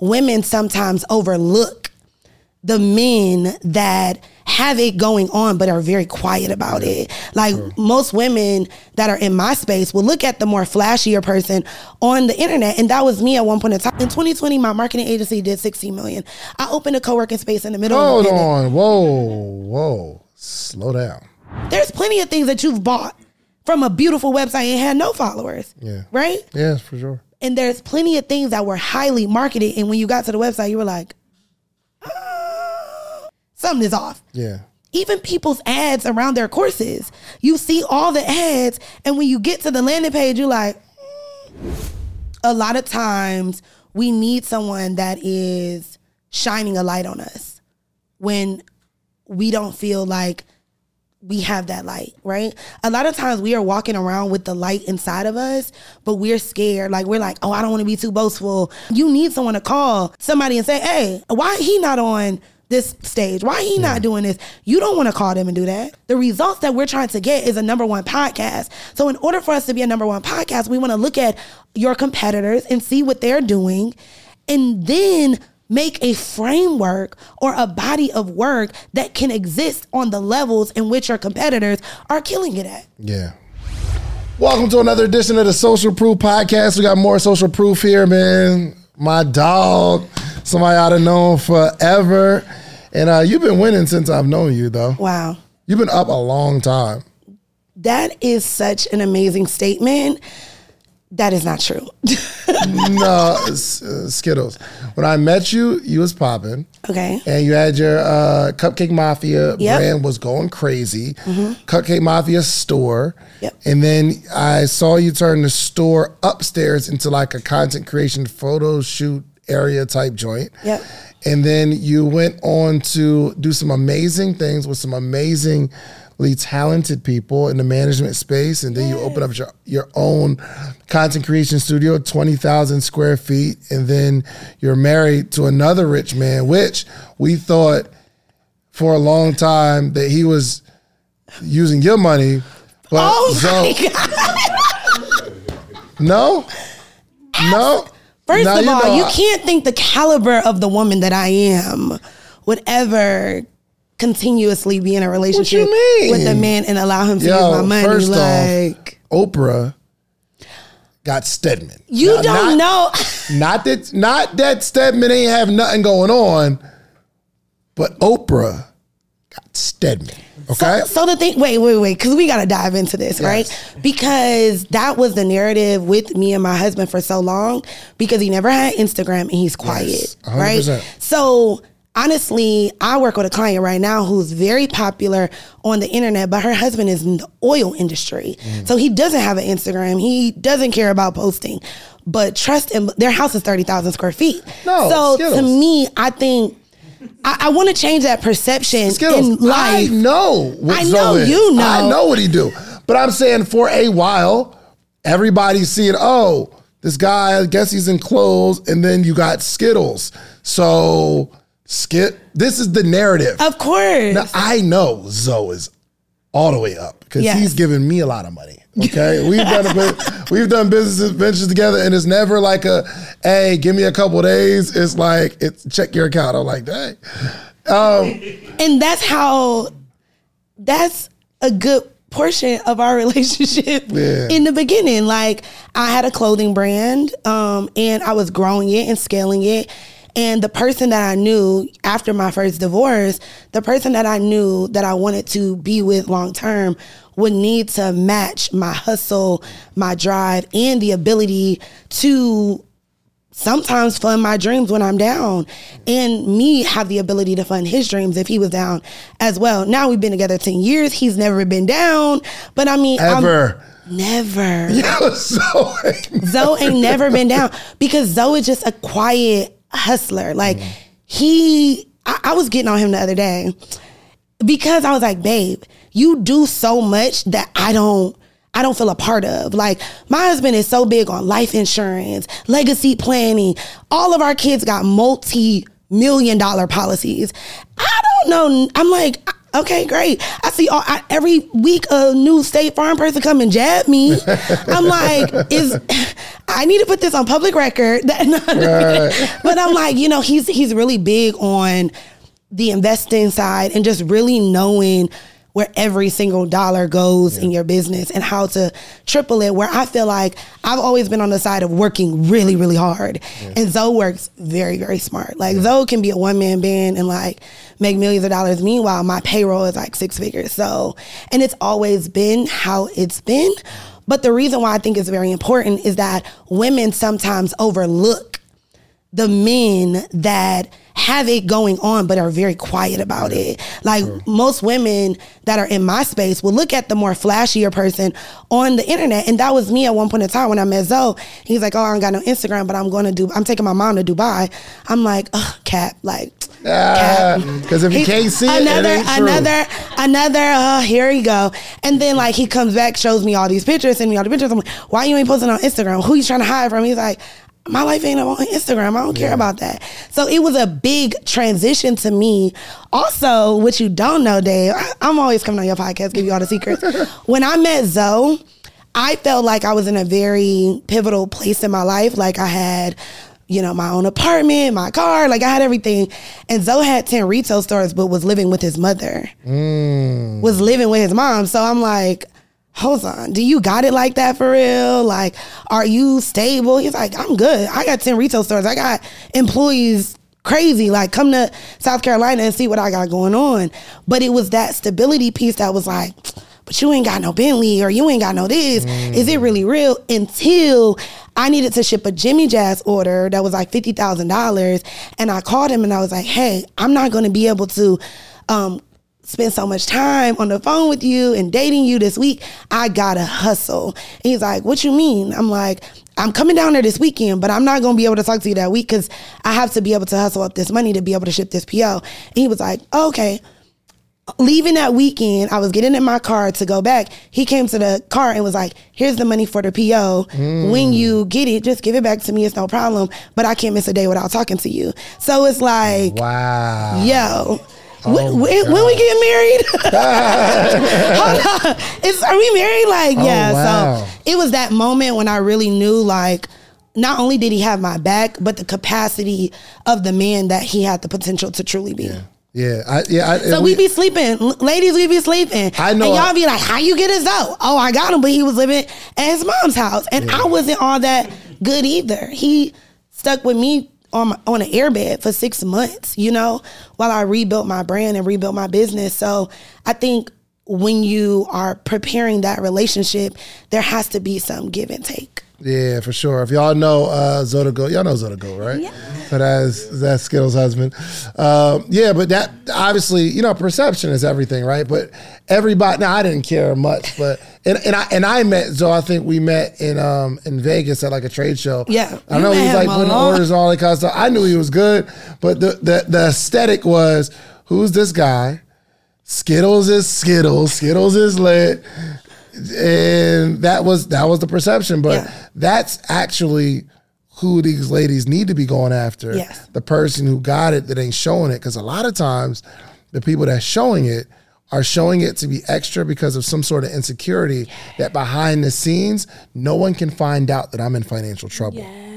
women sometimes overlook the men that have it going on but are very quiet about it. Like most women that are in my space will look at the more flashier person on the internet. And that was me at one point in time. In 2020, my marketing agency did 16 million. I opened a co-working space in the middle Hold of on. Whoa, whoa. Slow down. There's plenty of things that you've bought from a beautiful website and had no followers. Yeah. Right? Yes, for sure. And there's plenty of things that were highly marketed. And when you got to the website, you were like, "Ah, something is off. Yeah. Even people's ads around their courses, you see all the ads. And when you get to the landing page, you're like, "Hmm." a lot of times we need someone that is shining a light on us when we don't feel like we have that light, right? A lot of times we are walking around with the light inside of us, but we're scared. Like we're like, oh, I don't want to be too boastful. You need someone to call somebody and say, hey, why he not on this stage? Why he not doing this? You don't want to call them and do that. The results that we're trying to get is a number one podcast. So in order for us to be a number one podcast, we want to look at your competitors and see what they're doing and then make a framework or a body of work that can exist on the levels in which your competitors are killing it at. Yeah. Welcome to another edition of the Social Proof Podcast. We got more social proof here, man. My dog, somebody I'd have known forever. And uh, you've been winning since I've known you, though. Wow. You've been up a long time. That is such an amazing statement. That is not true. no, uh, Skittlez. When I met you, you was popping. okay. and you had your uh, Cupcake Mafia Yep. Mm-hmm. brand was going crazy. Cupcake Mafia store. Yep. And then I saw you turn the store upstairs into like a content creation photo shoot area type joint. Yep. And then you went on to do some amazing things with some amazingly talented people in the management space. And then you open up your, your own content creation studio, 20,000 square feet. And then you're married to another rich man, which we thought for a long time that he was using your money. But Oh so, my God. no, no. First Now of you all, you I- can't think the caliber of the woman that I am would ever continuously be in a relationship with a man and allow him to Yo, use my money. first like off, Oprah got Stedman. you Now, don't not, know. Not that, not that Stedman ain't have nothing going on, but Oprah got Stedman. Okay. So, so the thing, wait, wait, wait, because we got to dive into this, right? Because that was the narrative with me and my husband for so long because he never had Instagram and he's quiet, Yes, right? 100%. So honestly, I work with a client right now who's very popular on the internet, but her husband is in the oil industry. Mm. So he doesn't have an Instagram. He doesn't care about posting. But trust him, their house is 30,000 square feet. No, so to me, I think. I, I want to change that perception Skittlez. in life. I know. What I know is. you know. I know what he do. But I'm saying for a while, everybody's seeing. Oh, this guy. I guess he's in clothes, and then you got Skittlez. So skit. This is the narrative. Of course. Now I know Zoe is all the way up because Yes. he's giving me a lot of money. Okay, we've done a bit, we've done business ventures together, and it's never like a, hey, give me a couple days. It's like it's check your account. I'm like, dang. Um, and that's how that's a good portion of our relationship Yeah. in the beginning like i had a clothing brand um, and i was growing it and scaling it and the person that i knew after my first divorce the person that i knew that i wanted to be with long term would need to match my hustle my drive and the ability to sometimes fund my dreams when I'm down and me have the ability to fund his dreams if he was down as well. Now we've been together 10 years. He's never been down, but I mean, I'm- ever. never. so Zoe ain't never been down because Zoe is just a quiet hustler. Like mm-hmm. he, I, I was getting on him the other day because I was like, babe, you do so much that I don't. I don't feel a part of. Like my husband is so big on life insurance, legacy planning. All of our kids got multi million dollar policies. I don't know. I'm like, Okay, great. I see all I, every week a new State Farm person come and jab me. I'm like, is I need to put this on public record. Right. but I'm like, you know, he's he's really big on the investing side and just really knowing where every single dollar goes yeah. in your business and how to triple it. Where I feel like I've always been on the side of working really, really hard. Yeah. And Zoe works very, very smart. Like yeah. Zoe can be a one man band and like make millions of dollars. Meanwhile, my payroll is like six figures. So, and it's always been how it's been. But the reason why I think it's very important is that women sometimes overlook the men that have it going on but are very quiet about it. Like most women that are in my space will look at the more flashier person on the internet. And that was me at one point in time when I met Zoe. He's like, Oh, I don't got no Instagram, but I'm gonna do I'm taking my mom to Dubai. I'm like, oh cap, like because uh, if you can't see another, it, it another, another, uh, here you go. And then like he comes back, shows me all these pictures, send me all the pictures. I'm like, why you ain't posting on Instagram? Who you trying to hide from? He's like, my life ain't up on Instagram. I don't care about that. So it was a big transition to me. Also, what you don't know, Dave, I'm always coming on your podcast, give you all the secrets. when I met Zoe, I felt like I was in a very pivotal place in my life. Like I had, you know, my own apartment, my car, like I had everything. And Zoe had 10 retail stores, but was living with his mother, mm. was living with his mom. So I'm like, hold on, do you got it like that for real? Like, are you stable? He's like, I'm good. I got 10 retail stores. I got employees crazy. Like, come to South Carolina and see what I got going on. But it was that stability piece that was like, but you ain't got no Bentley or you ain't got no this. Mm. Is it really real? Until I needed to ship a Jimmy Jazz order that was like $50,000. And I called him and I was like, hey, I'm not going to be able to um, spend so much time on the phone with you and dating you this week. I gotta hustle. And he's like, What you mean? I'm like, I'm coming down there this weekend, but I'm not gonna be able to talk to you that week because I have to be able to hustle up this money to be able to ship this PO. And he was like, oh, Okay. Leaving that weekend, I was getting in my car to go back. He came to the car and was like, Here's the money for the PO. Mm. When you get it, just give it back to me. It's no problem. But I can't miss a day without talking to you. So it's like, Wow. Yo Oh when, when, we get married? Hold on. Is, are we married? Like, oh, yeah. Wow. So it was that moment when I really knew, like, not only did he have my back, but the capacity of the man that he had the potential to truly be. Yeah. Yeah, I, yeah. I, so we, we, be sleeping, ladies. We be sleeping. I know. And y'all be like, "How you get his out?" Oh, I got him, but he was living at his mom's house, and yeah. I wasn't all that good either. He stuck with me on my, on an airbed for six months, you know, while I rebuilt my brand and rebuilt my business. So I think when you are preparing that relationship, there has to be some give and take. Yeah, for sure. If y'all know uh, Zodago, y'all know Zodago, right? Yeah. So that's that's Skittlez' husband. Um, yeah, but that obviously, you know, perception is everything, right? But everybody, now I didn't care much, but and, and I and I met so I think we met in um in Vegas at like a trade show. Yeah, I know he was like putting orders and all that kind of stuff. I knew he was good, but the the the aesthetic was who's this guy? Skittlez is Skittlez. Skittlez is lit and that was that was the perception. But yeah. that's actually who these ladies need to be going after. Yes. The person who got it that ain't showing it. Because a lot of times the people that's showing it are showing it to be extra because of some sort of insecurity that behind the scenes, no one can find out that I'm in financial trouble. Yes.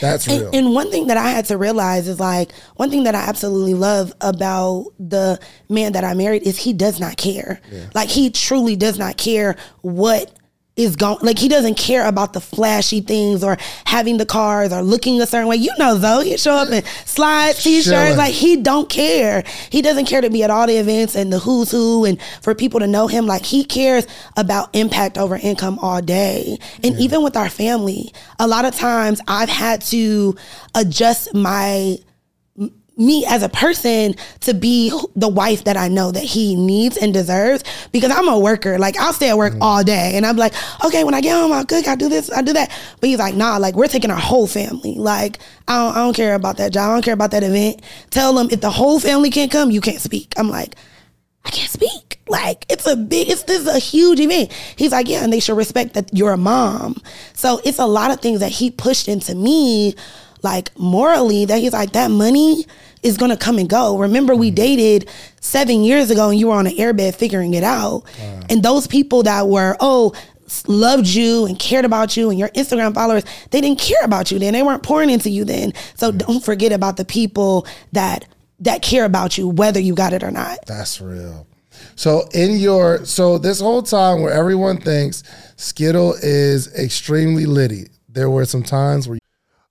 That's real. And, and, one thing that I had to realize is like one thing that I absolutely love about the man that I married is he does not care. Yeah. Like he truly does not care what is going like he doesn't care about the flashy things or having the cars or looking a certain way. You know, though he show up in slides, t-shirts, like he don't care. He doesn't care to be at all the events and the who's who and for people to know him. Like he cares about impact over income all day. And yeah. even with our family, a lot of times I've had to adjust my me as a person to be the wife that I know that he needs and deserves because I'm a worker. Like I'll stay at work mm all day and I'm like, okay, when I get home, I'll cook, I do this, I do that. But he's like, nah, like we're taking our whole family. Like I don't, I don't care about that job. I don't care about that event. Tell them if the whole family can't come, you can't speak. I'm like, I can't speak. Like it's a big, it's this is a huge event. He's like, yeah, and they should respect that you're a mom. So it's a lot of things that he pushed into me like morally that he's like that money is gonna come and go. Remember, we mm. dated seven years ago, and you were on an airbed figuring it out. And those people that were oh loved you and cared about you and your Instagram followers, they didn't care about you then. They weren't pouring into you then. So don't forget about the people that that care about you, whether you got it or not. That's real. So in your so this whole time where everyone thinks Skittle is extremely litty, there were some times where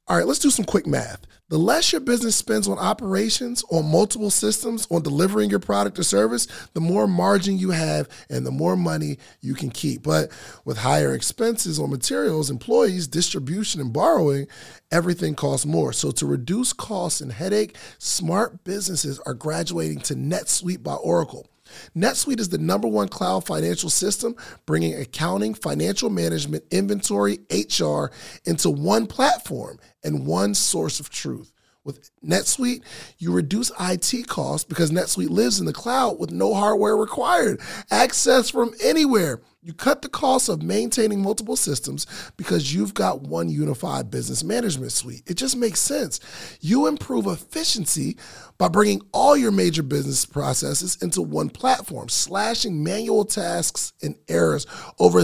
All right, let's do some quick math. The less your business spends on operations, on multiple systems, on delivering your product or service, the more margin you have and the more money you can keep. But with higher expenses on materials, employees, distribution, and borrowing, everything costs more. So to reduce costs and headache, smart businesses are graduating to NetSuite by Oracle. NetSuite is the number one cloud financial system, bringing accounting, financial management, inventory, HR into one platform and one source of truth. With NetSuite, you reduce IT costs because NetSuite lives in the cloud with no hardware required. Access from anywhere. You cut the cost of maintaining multiple systems because you've got one unified business management suite. It just makes sense. You improve efficiency by bringing all your major business processes into one platform, slashing manual tasks and errors. Over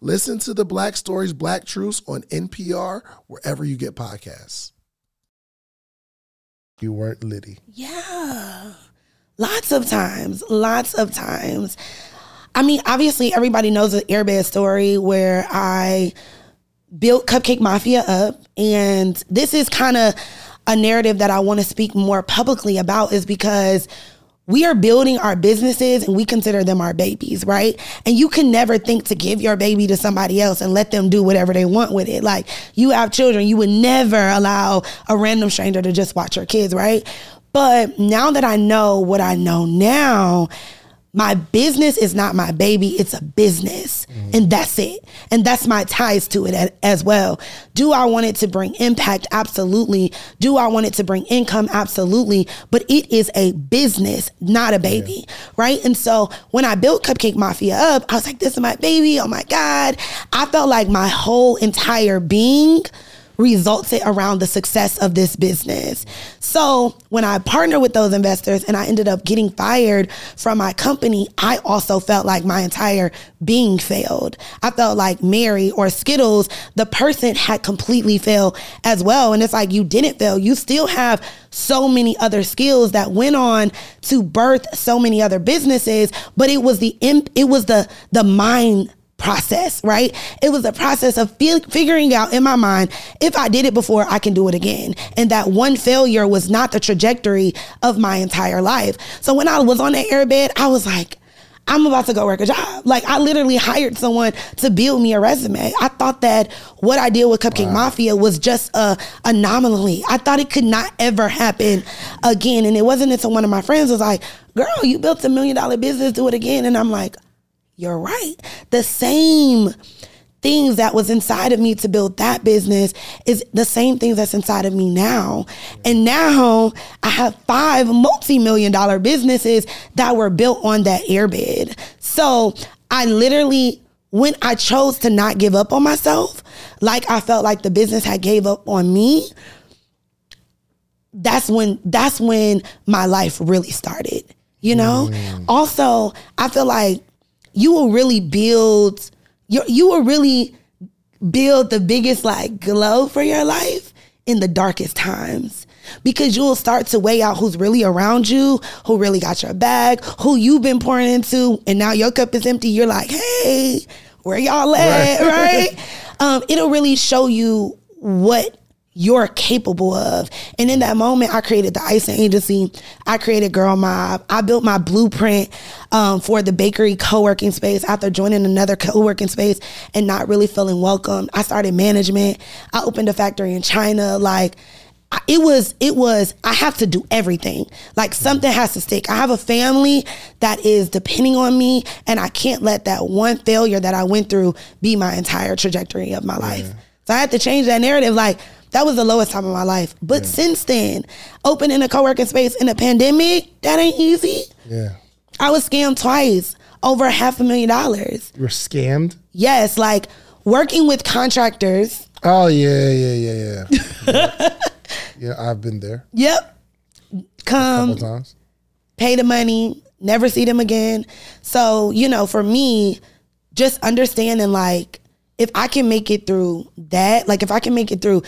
Listen to the Black Stories, Black Truths on NPR, wherever you get podcasts. You weren't Liddy. Yeah. Lots of times. Lots of times. I mean, obviously, everybody knows the airbed story where I built Cupcake Mafia up. And this is kind of a narrative that I want to speak more publicly about, is because we are building our businesses and we consider them our babies, right? And you can never think to give your baby to somebody else and let them do whatever they want with it. Like you have children, you would never allow a random stranger to just watch your kids, right? But now that I know what I know now, my business is not my baby, it's a business. Mm-hmm. And that's it. And that's my ties to it as well. Do I want it to bring impact? Absolutely. Do I want it to bring income? Absolutely. But it is a business, not a baby. Yeah. Right. And so when I built Cupcake Mafia up, I was like, this is my baby. Oh my God. I felt like my whole entire being resulted around the success of this business. So when I partnered with those investors and I ended up getting fired from my company, I also felt like my entire being failed. I felt like Mary or Skittlez, the person had completely failed as well. And it's like you didn't fail. You still have so many other skills that went on to birth so many other businesses, but it was the imp, it was the the mind process, right? It was a process of feel, figuring out in my mind if I did it before, I can do it again. And that one failure was not the trajectory of my entire life. So when I was on that airbed, I was like, I'm about to go work a job. Like I literally hired someone to build me a resume. I thought that what I did with Cupcake wow. Mafia was just a anomaly. I thought it could not ever happen again. And it wasn't until one of my friends was like, girl, you built a million dollar business, do it again. And I'm like, you're right. The same things that was inside of me to build that business is the same things that's inside of me now. And now I have five multi-million dollar businesses that were built on that airbed. So I literally when I chose to not give up on myself, like I felt like the business had gave up on me, that's when that's when my life really started. You know? Mm. Also, I feel like you will really build you you will really build the biggest like glow for your life in the darkest times because you'll start to weigh out who's really around you, who really got your bag, who you've been pouring into, and now your cup is empty. You're like, hey, where y'all at, right? right? Um, it'll really show you what you're capable of. And in that moment, I created the icing agency. I created Gurl Mobb. I built my blueprint um, for the bakery co-working space after joining another co-working space and not really feeling welcome. I started management. I opened a factory in China. Like it was, it was, I have to do everything. Like something has to stick. I have a family that is depending on me and I can't let that one failure that I went through be my entire trajectory of my life. Yeah. So I had to change that narrative. Like, that was the lowest time of my life. But yeah. since then, opening a co-working space in a pandemic, that ain't easy. Yeah. I was scammed twice, over half a million dollars. You were scammed? Yes, like working with contractors. Oh yeah, yeah, yeah, yeah. yeah, I've been there. Yep. Come times. Pay the money, never see them again. So, you know, for me, just understanding like if I can make it through that, like if I can make it through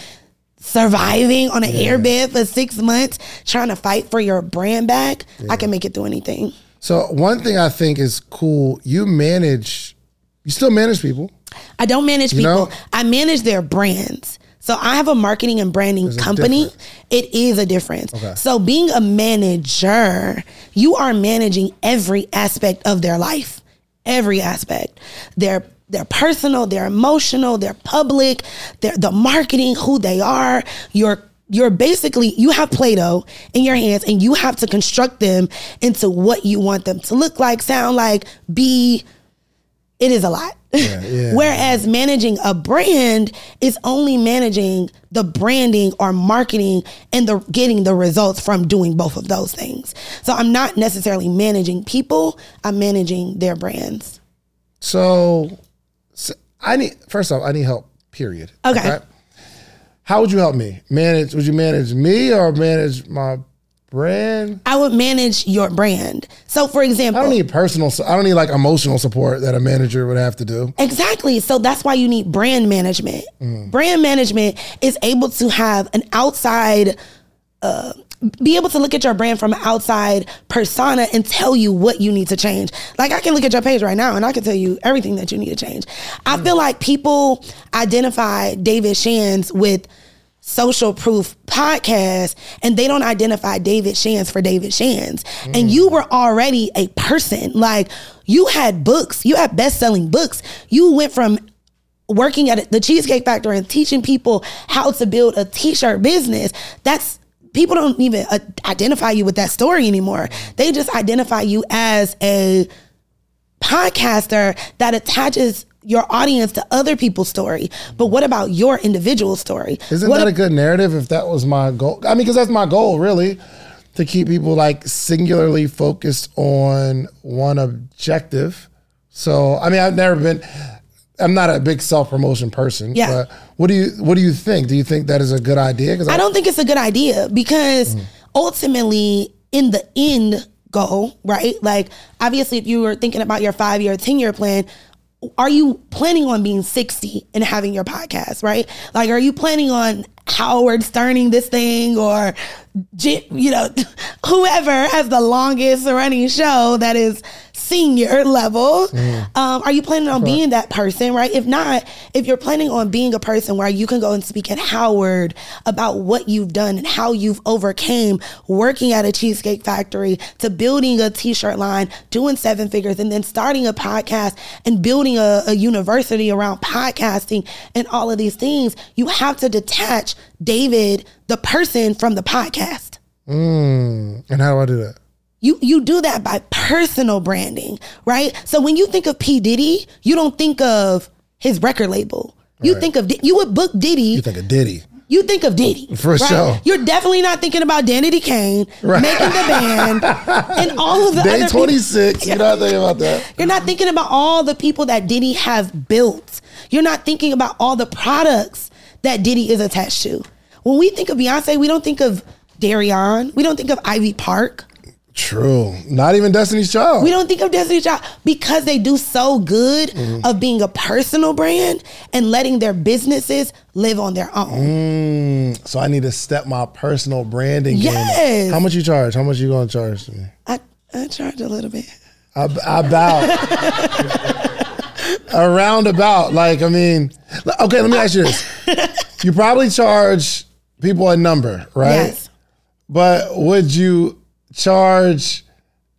surviving on an yeah. airbed for six months, trying to fight for your brand back, yeah. I can make it through anything. So one thing I think is cool, you manage, you still manage people. I don't manage people. You know? I manage their brands. So I have a marketing and branding There's company. It is a difference. Okay. So being a manager, you are managing every aspect of their life. Every aspect. Their they're personal, they're emotional, they're public, they're the marketing, who they are. You're you're basically you have Play-Doh in your hands and you have to construct them into what you want them to look like, sound like, be. It is a lot. Yeah, yeah. Whereas managing a brand is only managing the branding or marketing and the getting the results from doing both of those things. So I'm not necessarily managing people, I'm managing their brands. So I need first off, I need help. Period. Okay. okay. How would you help me manage? Would you manage me or manage my brand? I would manage your brand. So, for example, I don't need personal. I don't need like emotional support that a manager would have to do. Exactly. So that's why you need brand management. Mm. Brand management is able to have an outside. Uh, be able to look at your brand from outside persona and tell you what you need to change. Like I can look at your page right now and I can tell you everything that you need to change. I feel like people identify David Shands with social proof podcast and they don't identify David Shands for David Shands. Mm. And you were already a person. Like you had books, you had best-selling books. You went from working at the Cheesecake Factory and teaching people how to build a t-shirt business. That's people don't even uh, identify you with that story anymore. They just identify you as a podcaster that attaches your audience to other people's story. But what about your individual story? Isn't what that a good narrative if that was my goal? I mean, because that's my goal, really, to keep people like singularly focused on one objective. So, I mean, I've never been. I'm not a big self promotion person. Yeah. But what do you what do you think? Do you think that is a good idea? Because I don't think it's a good idea because mm-hmm. ultimately, in the end goal, right? Like, obviously, if you were thinking about your five year, 10 year plan, are you planning on being 60 and having your podcast, right? Like, are you planning on Howard Sterning this thing or, you know, whoever has the longest running show that is senior level? Um, are you planning on being that person, right? If not, if you're planning on being a person where you can go and speak at Howard about what you've done and how you've overcame working at a cheesecake factory to building a t-shirt line, doing seven figures, and then starting a podcast and building a, a university around podcasting and all of these things, you have to detach David, the person, from the podcast. Mm, and how do I do that? You you do that by personal branding, right? So when you think of P Diddy, you don't think of his record label. You Right. think of you would book Diddy. You think of Diddy? You think of Diddy For sure. You're definitely not thinking about Danity Kane Right. making the band and all of the Day other people. 26. You're not thinking about that. You're not thinking about all the people that Diddy has built. You're not thinking about all the products that Diddy is attached to. When we think of Beyonce, we don't think of Dereon. We don't think of Ivy Park. True. Not even Destiny's Child. We don't think of Destiny's Child because they do so good Mm-hmm. of being a personal brand and letting their businesses live on their own. Mm, so I need to step my personal branding game. Yes. How much you charge? How much you gonna charge me? I, I charge a little bit. I, about around about like I mean, okay. Let me ask you this: You probably charge people a number, right? Yes. But would you charge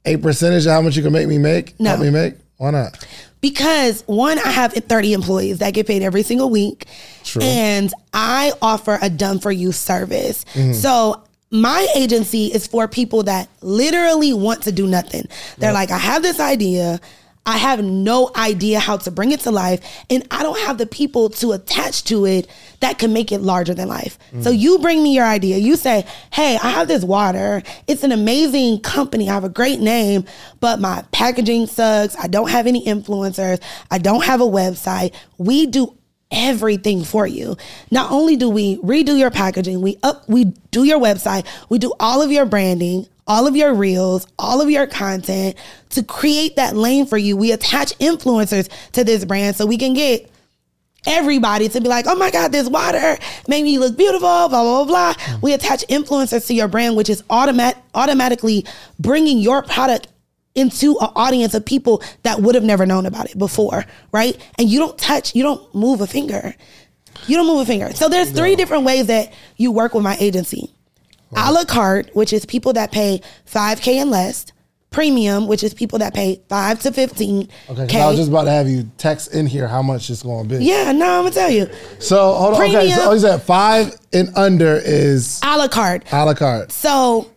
a percentage of how much you can make me make? No. Help me make? Why not? Because one, I have 30 employees that get paid every single week. True. And I offer a done for you service. Mm-hmm. So my agency is for people that literally want to do nothing. They're like, I have this idea. I have no idea how to bring it to life, and I don't have the people to attach to it that can make it larger than life. So mm. you bring me your idea. You say, "Hey, I have this water. It's an amazing company. I have a great name, but my packaging sucks. I don't have any influencers. I don't have a website. We do everything for you. Not only do we redo your packaging, we up we do your website, we do all of your branding, all of your reels, all of your content to create that lane for you. We attach influencers to this brand so we can get everybody to be like, oh my God, this water made me look beautiful, blah, blah, blah, blah. We attach influencers to your brand, which is automat- automatically bringing your product into an audience of people that would have never known about it before, right? And you don't touch, you don't move a finger. You don't move a finger. So there's three different ways that you work with my agency. A la carte, which is people that pay 5K and less. Premium, which is people that pay 5 to 15. Okay, I was just about to have you text in here how much it's going to be. yeah, no, I'm gonna tell you. So hold on. Okay, Premium. so you said five and under is A la carte. a la carte. So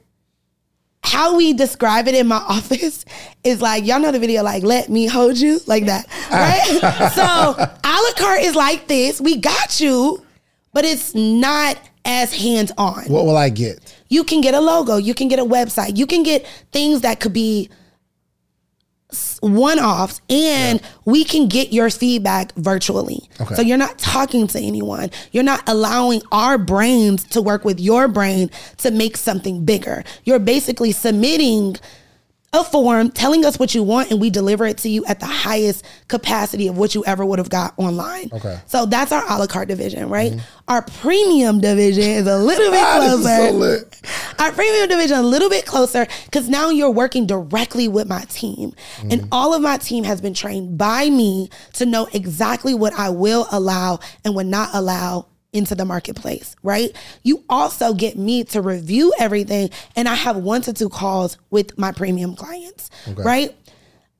how we describe it in my office is like y'all know the video like let me hold you like that ah. right so a la carte is like this we got you but it's not as hands on What will I get? you can get a logo you can get a website you can get things that could be one offs and we can get your feedback virtually. Okay. So you're not talking to anyone. You're not allowing our brains to work with your brain to make something bigger. You're basically submitting a form telling us what you want and we deliver it to you at the highest capacity of what you ever would have got online. Okay. Mm-hmm. So that's our a la carte division, right? Our premium division is a little bit closer. so. Our premium division a little bit closer because now you're working directly with my team. And all of my team has been trained by me to know exactly what I will allow and would not allow into the marketplace, right? You also get me to review everything and I have one to two calls with my premium clients, right?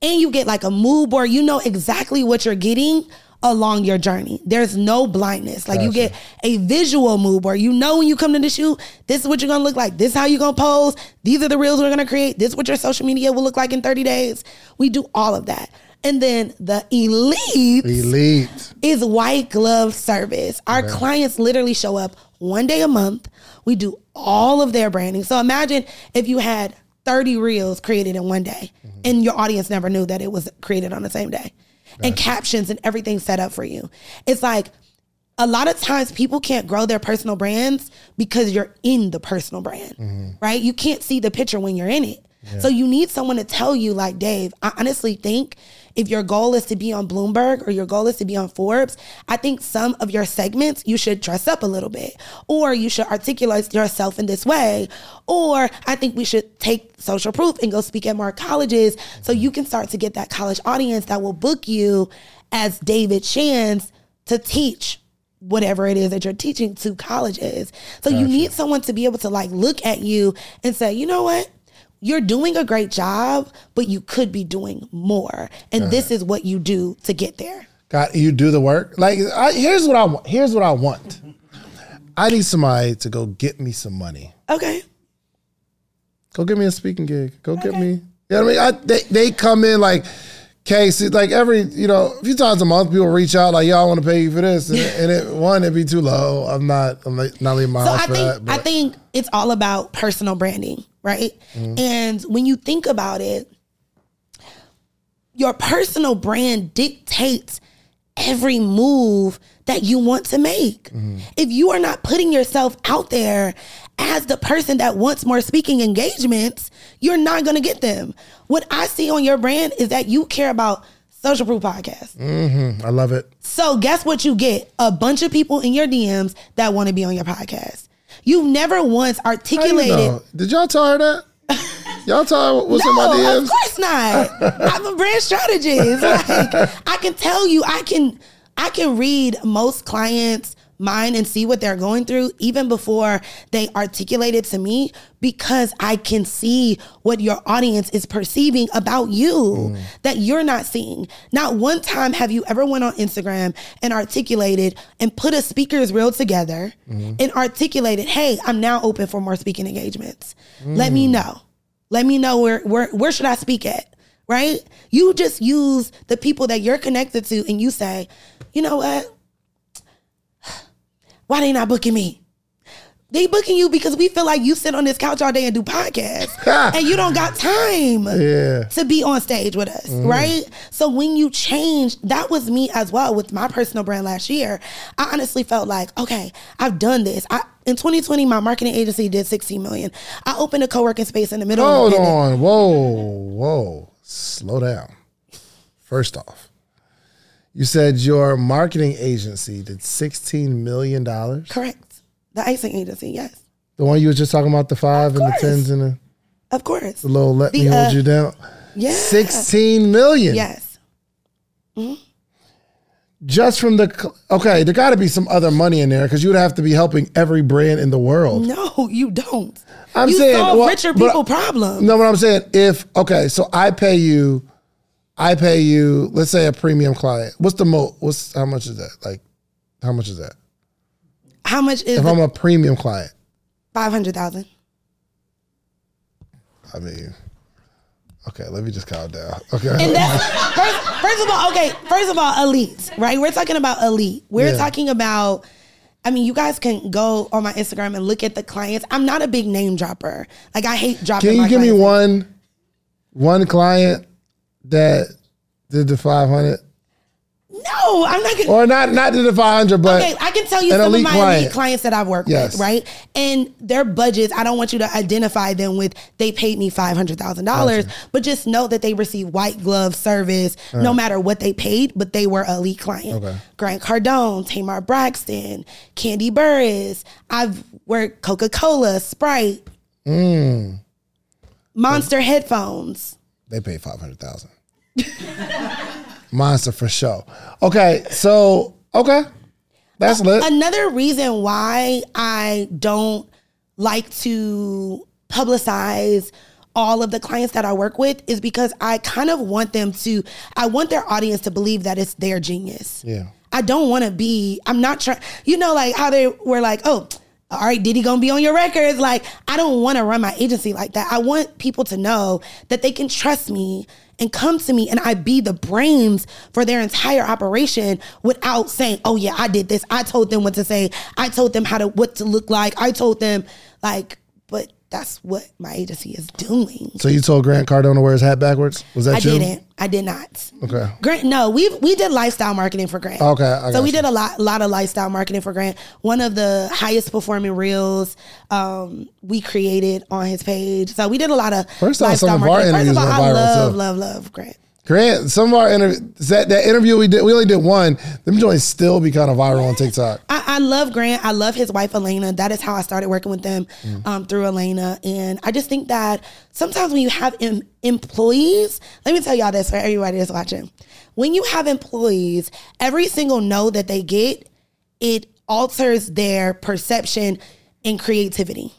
And you get like a mood board. You know exactly what you're getting along your journey. There's no blindness. Like you get a visual mood board. You know when you come to the shoot, this is what you're gonna look like. This is how you're gonna pose. These are the reels we're gonna create. This is what your social media will look like in 30 days. We do all of that. And then the elite Elite. is white glove service. Our clients literally show up one day a month. We do all of their branding. So imagine if you had 30 reels created in one day mm-hmm. and your audience never knew that it was created on the same day. and captions and everything set up for you. It's like a lot of times people can't grow their personal brands because you're in the personal brand, mm-hmm. right? You can't see the picture when you're in it. So you need someone to tell you, like, Dave, I honestly think if your goal is to be on Bloomberg or your goal is to be on Forbes, I think some of your segments you should dress up a little bit, or you should articulate yourself in this way, or I think we should take social proof and go speak at more colleges so you can start to get that college audience that will book you as David Shands to teach whatever it is that you're teaching to colleges. So you need someone to be able to like look at you and say, you know what? You're doing a great job, but you could be doing more. And this is what you do to get there. God, you do the work. Like, I, here's what I want. Here's what I want. I need somebody to go get me some money. Okay. Go get me a speaking gig. Go get me. You know what I mean? I, they they come in like, Casey, like every you know a few times a month, people reach out like, y'all want to pay you for this," and, and it one it'd be too low. I'm not I'm not leaving my So house I for think that. But I think it's all about personal branding, right? Mm-hmm. And when you think about it, your personal brand dictates every move that you want to make. Mm-hmm. If you are not putting yourself out there as the person that wants more speaking engagements, you're not going to get them. What I see on your brand is that you care about social proof podcast. Mm-hmm. I love it. So guess what you get? A bunch of people in your DMs that want to be on your podcast. You've never once How you articulated. know? Did y'all tell her that? Y'all tell her what's in my No, of DMs? course not. I'm a brand strategist. Like, I can tell you, I can, I can read most clients' mind and see what they're going through even before they articulate it to me because I can see what your audience is perceiving about you mm. that you're not seeing. Not one time have you ever went on Instagram and articulated and put a speaker's reel together mm. and articulated, "Hey, I'm now open for more speaking engagements. Let me mm. know." Let me know where where where should I speak at? Right? You just use the people that you're connected to and you say, you know what? Why they not booking me? They booking you because we feel like you sit on this couch all day and do podcasts and you don't got time Yeah. to be on stage with us, mm-hmm. right? So when you change, that was me as well with my personal brand last year. I honestly felt like, okay, I've done this. I in 2020, my marketing agency did 16 million. I opened a co-working space in the middle Hold on. Whoa, whoa. Slow down. First off, you said your marketing agency did $16 million. Correct. The icing agency, yes. The one you was just talking about, the five and the tens and the, Of course. the little let The, me uh, hold you down. Yeah. 16 million. Yes. Just from the, okay, there got to be some other money in there because you would have to be helping every brand in the world. No, you don't. I'm you saying, solve well, richer but- people problems. No, what I'm saying, if okay, so I pay you, I pay you, let's say a premium client. What's the mo? What's how much is that? Like, how much is that? How much is If I'm a premium client, five hundred thousand? I mean, okay, let me just calm down. Okay, And that's first, first of all, okay, first of all, elite, right? We're talking about elite. We're Yeah. talking about I mean, you guys can go on my Instagram and look at the clients. I'm not a big name dropper. Like I hate dropping. can you give me one, one client that did the 500 No, I'm not gonna. or not? Not did the 500, but Okay, I can tell you some of my client. elite clients that I've worked Yes. with, right? And their budgets, I don't want you to identify them with they paid me five hundred thousand dollars, but just know that they receive white glove service no matter what they paid, but they were elite client. Okay. Grant Cardone, Tamar Braxton, Kandi Burruss. I've worked Coca Cola, Sprite, Mm. Monster headphones. they paid 500,000. Monster for sure. Okay, so okay, that's lit. Another reason why I don't like to publicize all of the clients that I work with is because I kind of want them to, I want their audience to believe that it's their genius. Yeah. I don't want to be, I'm not trying, you know, like how they were like, oh, all right, Diddy gonna be on your records. Like, I don't want to run my agency like that. I want people to know that they can trust me and come to me and I be the brains for their entire operation without saying, oh yeah, I did this. I told them what to say. I told them how to, what to look like. I told them like, but that's what my agency is doing. So you told Grant Cardone to wear his hat backwards? Was that I you? didn't. I did not. Okay. Grant, no, we we did lifestyle marketing for Grant. Okay, I so we you. did a lot, lot of lifestyle marketing for Grant. One of the highest performing reels um, we created on his page. So we did a lot of First lifestyle some of our marketing. First of all, I love, love, love Grant. Grant, some of our interview that, that interview we did, we only did one. Them joints still be kind of viral on TikTok. I, I love Grant. I love his wife Elena. That is how I started working with them Mm. um, through Elena. And I just think that sometimes when you have em- employees, let me tell y'all this for everybody that's watching. When you have employees, every single no that they get, it alters their perception and creativity.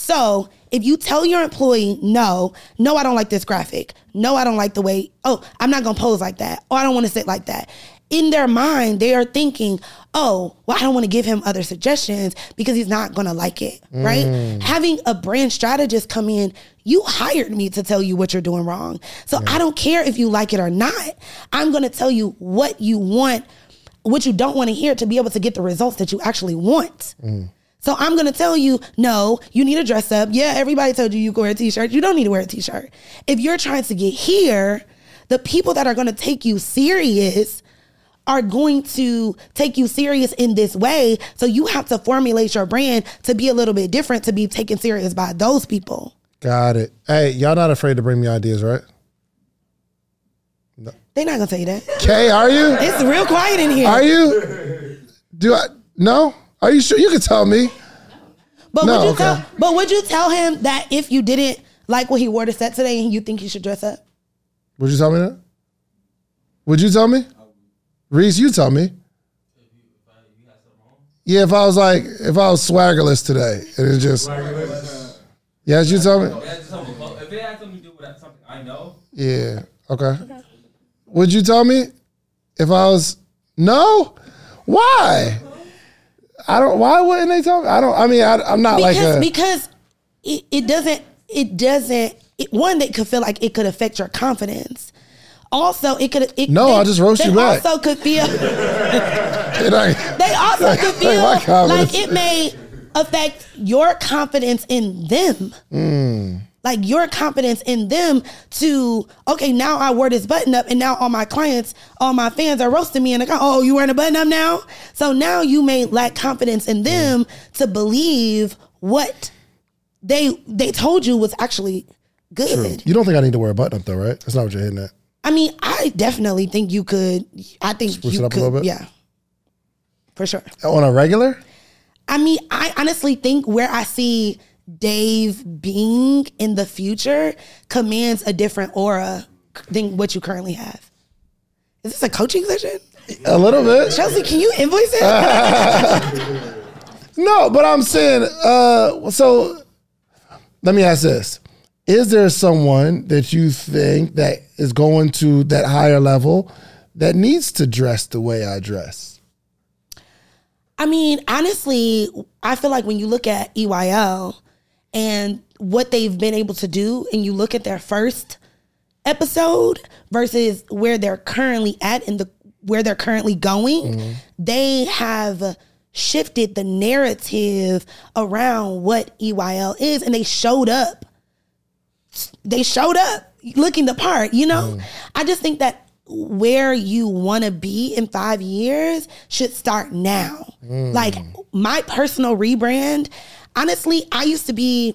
So if you tell your employee, no, no, I don't like this graphic. No, I don't like the way, oh, I'm not gonna pose like that. Oh, I don't wanna sit like that. In their mind, they are thinking, oh, well, I don't wanna give him other suggestions because he's not gonna like it, right? Mm. Having a brand strategist come in, you hired me to tell you what you're doing wrong. So I don't care if you like it or not. I'm gonna tell you what you want, what you don't wanna hear to be able to get the results that you actually want. Mm. So I'm gonna tell you, no, you need to dress up. Yeah, everybody told you you could wear a t-shirt. You don't need to wear a t-shirt. If you're trying to get here, the people that are gonna take you serious are going to take you serious in this way. So you have to formulate your brand to be a little bit different to be taken serious by those people. Got it. Hey, y'all not afraid to bring me ideas, right? They're not gonna tell you that. Kay, are you? It's real quiet in here. Are you? Do I? No? Are you sure? You can tell me. But No, would you okay. tell but would you tell him that if you didn't like what he wore to set today and you think he should dress up? Would you tell me that? Would you tell me? Reese, you tell me. Yeah, if I was like, if I was swaggerless today, and it just, yes, you tell me. That's something close. If it had something to do with that- something I know, Yeah. Okay. Would you tell me if I was no? Why? I don't. Why wouldn't they tell me? I don't. I mean, I, I'm not like because a. because it, it doesn't it doesn't it, one that could feel like it could affect your confidence. Also, it could. It, No, they- I'll just roast you back. Also, could feel. I- They also could Like my feel confidence. like it may affect your confidence in them. Hmm. Like your confidence in them to okay now I wore this button up and now all my clients, all my fans are roasting me and like oh you wearing a button up now, so now you may lack confidence in them mm. to believe what they they told you was actually good. you don't think I need to wear a button up though, right? That's not what you're hitting at. I mean, I definitely think you could. I think Spruce you it up a could. little bit? Yeah, for sure. On a regular? I mean, I honestly think where I see Dave being in the future commands a different aura than what you currently have. Is this a coaching session? A little bit. Chelsea, can you invoice it? No, but I'm saying, uh, so let me ask this. Is there someone that you think that is going to that higher level that needs to dress the way I dress? I mean, honestly, I feel like when you look at EYL and what they've been able to do, and you look at their first episode versus where they're currently at and the where they're currently going, mm-hmm. they have shifted the narrative around what EYL is, and they showed up. They showed up looking the part, you know? Mm. I just think that where you want to be in five years should start now. Mm. Like my personal rebrand, honestly, I used to be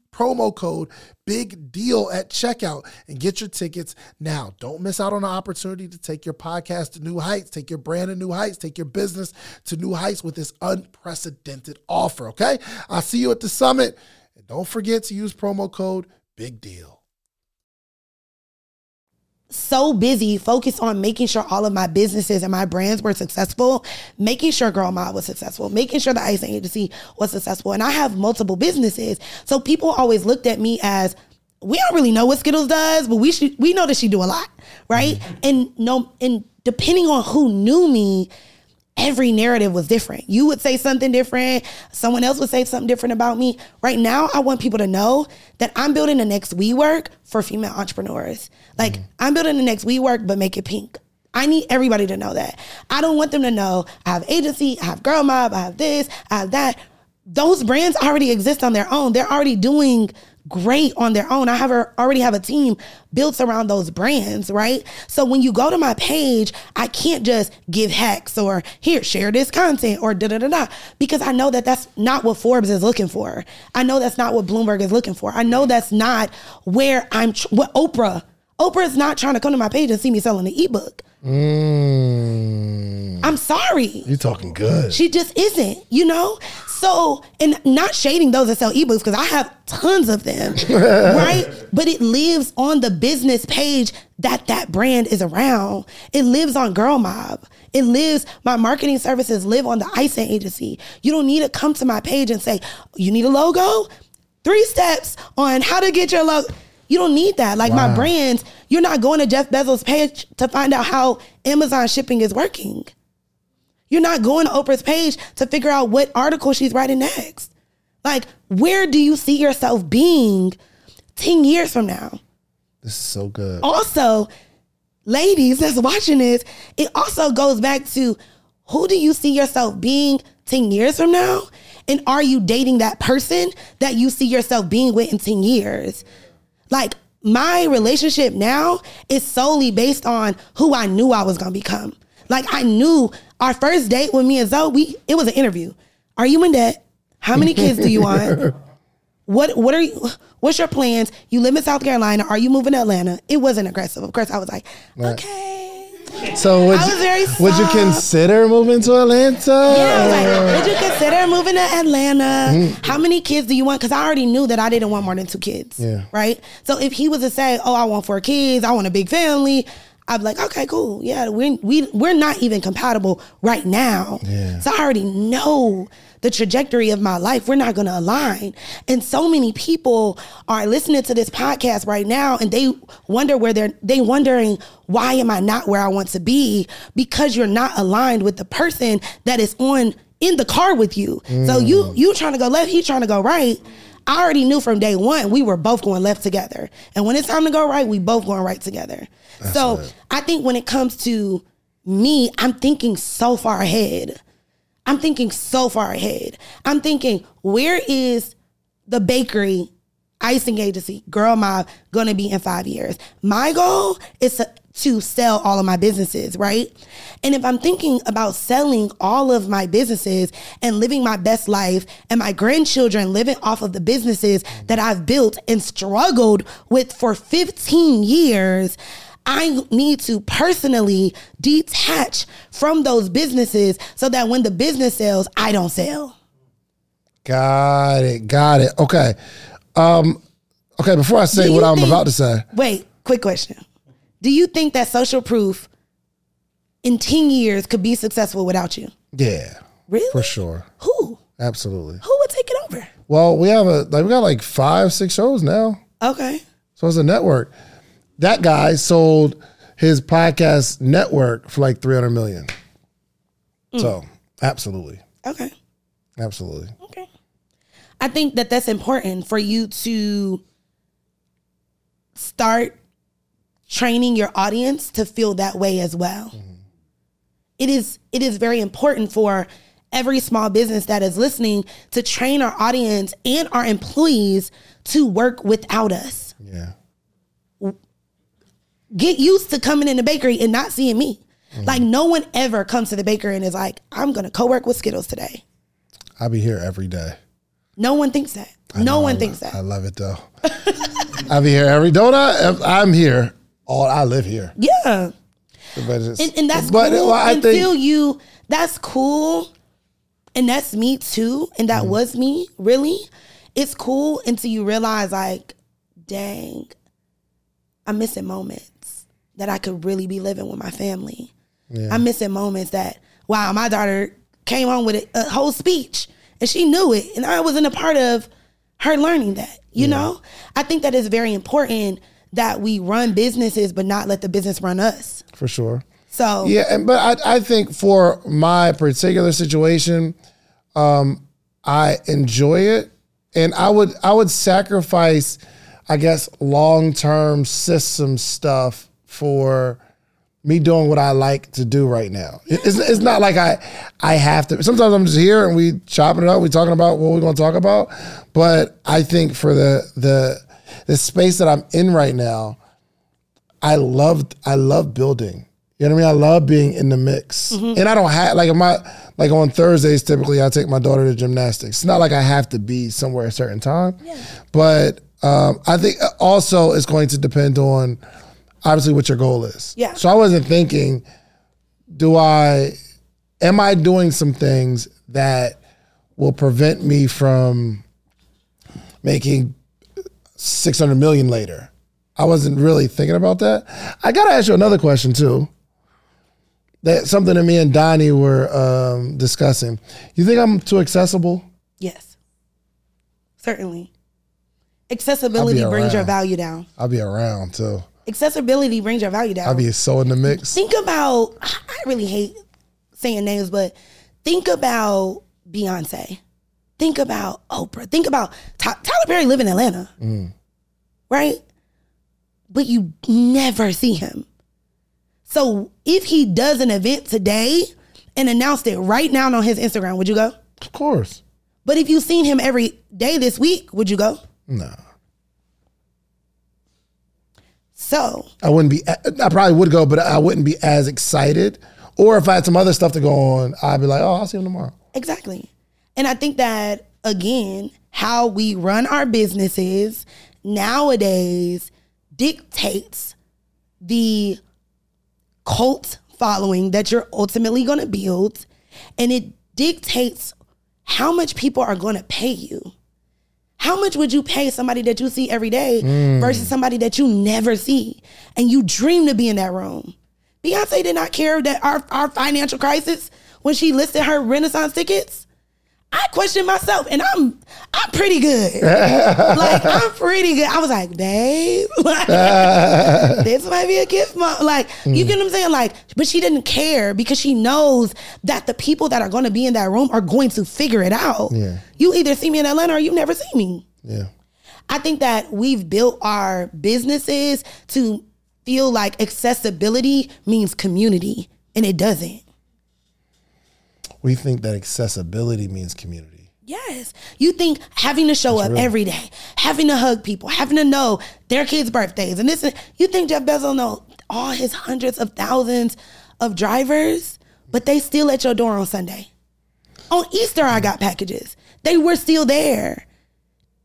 promo code big deal at checkout and get your tickets now. Don't miss out on the opportunity to take your podcast to new heights, take your brand to new heights, take your business to new heights with this unprecedented offer, okay? I'll see you at the summit. And don't forget to use promo code big deal so busy focused on making sure all of my businesses and my brands were successful, making sure Gurl Mobb was successful, making sure the icing agency was successful. And I have multiple businesses. So people always looked at me as we don't really know what Skittlez does, but we should we know that she do a lot, right? Mm-hmm. And no and depending on who knew me, every narrative was different. You would say something different, someone else would say something different about me. Right now, I want people to know that I'm building the next WeWork for female entrepreneurs. Like, mm-hmm. I'm building the next WeWork, but make it pink. I need everybody to know that. I don't want them to know I have agency, I have Gurl Mobb, I have this, I have that. Those brands already exist on their own. They're already doing great on their own. I have a, already have a team built around those brands, right? So when you go to my page, I can't just give hacks or here share this content or da da da da because I know that that's not what Forbes is looking for. I know that's not what Bloomberg is looking for. I know that's not where I'm what Oprah. Oprah is not trying to come to my page and see me selling an ebook. Mm. I'm sorry. You're talking good. She just isn't, you know? So, and not shading those that sell ebooks because I have tons of them, right? But it lives on the business page that that brand is around. It lives on Gurl Mobb. It lives, my marketing services live on the icing agency. You don't need to come to my page and say, you need a logo? Three steps on how to get your logo. You don't need that. Like wow. my brands, you're not going to Jeff Bezos' page to find out how Amazon shipping is working. You're not going to Oprah's page to figure out what article she's writing next. Like, where do you see yourself being 10 years from now? This is so good. Also, ladies that's watching this, it also goes back to who do you see yourself being 10 years from now? And are you dating that person that you see yourself being with in 10 years? Like, my relationship now is solely based on who I knew I was gonna become. Like I knew our first date with me and Zoe, we it was an interview. Are you in debt? How many kids do you want? What what are you what's your plans? You live in South Carolina. Are you moving to Atlanta? It wasn't aggressive. Of course, I was like, right. okay. So would I was you, would you consider moving to Atlanta? Yeah, I was like, would you consider moving to Atlanta? Mm-hmm. How many kids do you want? Because I already knew that I didn't want more than two kids. Yeah. Right? So if he was to say, oh, I want four kids, I want a big family, I'd be like, okay, cool. Yeah, we, we, we're not even compatible right now. Yeah. So I already know the trajectory of my life. We're not going to align. And so many people are listening to this podcast right now and they wonder where they're, they wondering, why am I not where I want to be? Because you're not aligned with the person that is on in the car with you. So you, mm. you trying to go left, he trying to go right. I already knew from day one we were both going left together. And when it's time to go right, we both going right together. so lit. I think when it comes to me, I'm thinking so far ahead. I'm thinking so far ahead. I'm thinking, where is the bakery icing agency, Gurl Mobb, gonna be in five years? My goal is to, to sell all of my businesses, right? And if I'm thinking about selling all of my businesses and living my best life and my grandchildren living off of the businesses that I've built and struggled with for 15 years, I need to personally detach from those businesses so that when the business sells, I don't sell. Got it. Got it. Okay. Um, okay. Before I say what you I'm about to say, Wait, quick question. Do you think that social proof in 10 years could be successful without you? yeah, Really? for sure, Who? absolutely. Who would take it over? Well, we have a like we got like five, six shows now, Okay. so it's a network. That guy sold his podcast network for like three hundred million. Mm. So absolutely, Okay. absolutely. Okay. I think that that's important for you to start training your audience to feel that way as well. Mm-hmm. It is it is very important for every small business that is listening to train our audience and our employees to work without us. Yeah, Get used to coming in the bakery and not seeing me. Mm-hmm. Like no one ever comes to the bakery and is like, I'm gonna co-work with Skittlez today. I'll be here every day. No one thinks that. No one thinks that. I love it though. I'll be here every. Don't I'm here. All I live here. Yeah. But it's- and, and that's but, cool. I until think you that's cool. And that's me too and that Mm-hmm. was me really. It's cool until you realize like dang i'm missing moments that i could really be living with my family. I'm missing moments that wow my daughter came home with a, a whole speech and she knew it and i wasn't a part of her learning that you know? I think that is very important that we run businesses but not let the business run us for sure. so Yeah, and but I I think for my particular situation, um, I enjoy it, and I would I would sacrifice, I guess, long term system stuff for me doing what I like to do right now. It- It's, it's not like I I have to. Sometimes I'm just here and we chopping it up. We talking about what we're going to talk about. But I think for the the the space that I'm in right now, I loved I love building. You know what I mean? I love being in the mix. And I don't have like my like on Thursdays typically I take my daughter to gymnastics. It's not like I have to be somewhere at a certain time. Yeah. But um, I think also it's going to depend on obviously what your goal is. Yeah. So I wasn't thinking, do I am I doing some things that will prevent me from making 600 million later? I wasn't really thinking about that. I got to ask you another question too. That something that me and Donni were um, discussing. You think I'm too accessible? Yes. Certainly. Accessibility brings your value down. I'll be around too. Accessibility brings your value down. I'll be so in the mix. think about I really hate saying names, but think about Beyonce. Think about Oprah. Think about Ty- Tyler Perry live in Atlanta. Right? But you never see him. So if he does an event today and announced it right now on his Instagram, would you go? Of course. But if you've seen him every day this week, would you go? No. So I wouldn't be. I probably would go, but I wouldn't be as excited. Or if I had some other stuff to go on, I'd be like, "Oh, I'll see him tomorrow." Exactly. And I think that, again, how we run our businesses nowadays dictates the cult following that you're ultimately going to build, and it dictates how much people are going to pay you. How much would you pay somebody that you see every day mm. versus somebody that you never see and you dream to be in that room? Beyonce did not care that our, our financial crisis when she listed her Renaissance tickets. I questioned myself, and I'm I'm pretty good. like I'm pretty good. I was like, babe, like, this might be a gift, mom. Like you get what I'm saying? Like, but she didn't care because she knows that the people that are going to be in that room are going to figure it out. Yeah. You either see me in Atlanta or you never see me. Yeah. I think that we've built our businesses to feel like accessibility means community, and it doesn't. We think that accessibility means community. Yes. You think having to show up every day, having to hug people, having to know their kids' birthdays, and this, is, you think Jeff Bezos know all his hundreds of thousands of drivers, but they still at your door on Sunday. On Easter, I got packages. They were still there.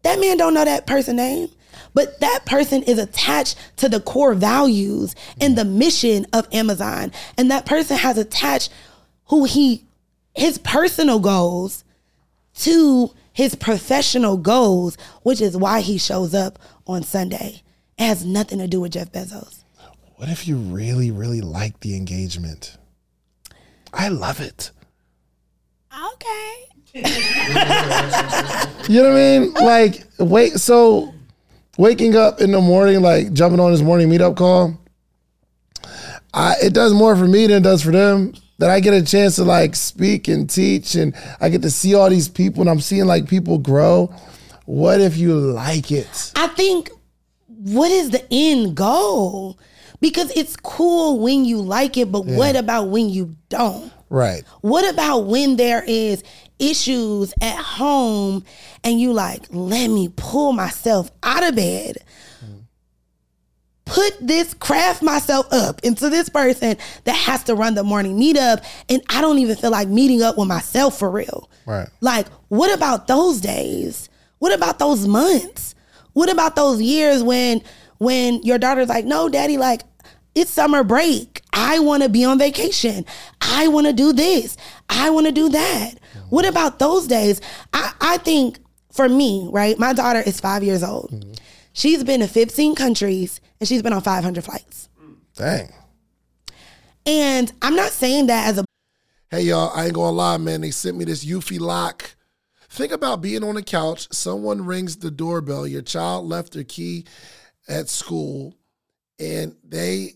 That man don't know that person name, but that person is attached to the core values and the mission of Amazon. And that person has attached who he his personal goals to his professional goals, which is why he shows up on Sunday. It has nothing to do with Jeff Bezos. What if you really, really like the engagement? I love it. Okay. You know what I mean? Like, wait, so waking up in the morning, like jumping on this morning meetup call, I, it does more for me than it does for them. That I get a chance to like speak and teach, and I get to see all these people, and I'm seeing like people grow. What if you like it? I think what is the end goal? Because it's cool when you like it, but what about when you don't? Right. What about when there is issues at home and you like, let me pull myself out of bed, put this, craft myself up into this person that has to run the morning meetup, and I don't even feel like meeting up with myself for real. Right. Like, what about those days? What about those months? What about those years when when your daughter's like, "No, daddy, like it's summer break. I want to be on vacation. I want to do this. I want to do that." Mm-hmm. What about those days? I I think for me, right? My daughter is 5 years old. Mm-hmm. She's been to 15 countries and she's been on 500 flights. Dang. And I'm not saying that as a Hey y'all, I ain't gonna lie, man. They sent me this Eufy lock. Think about being on the couch, someone rings the doorbell, your child left their key at school, and they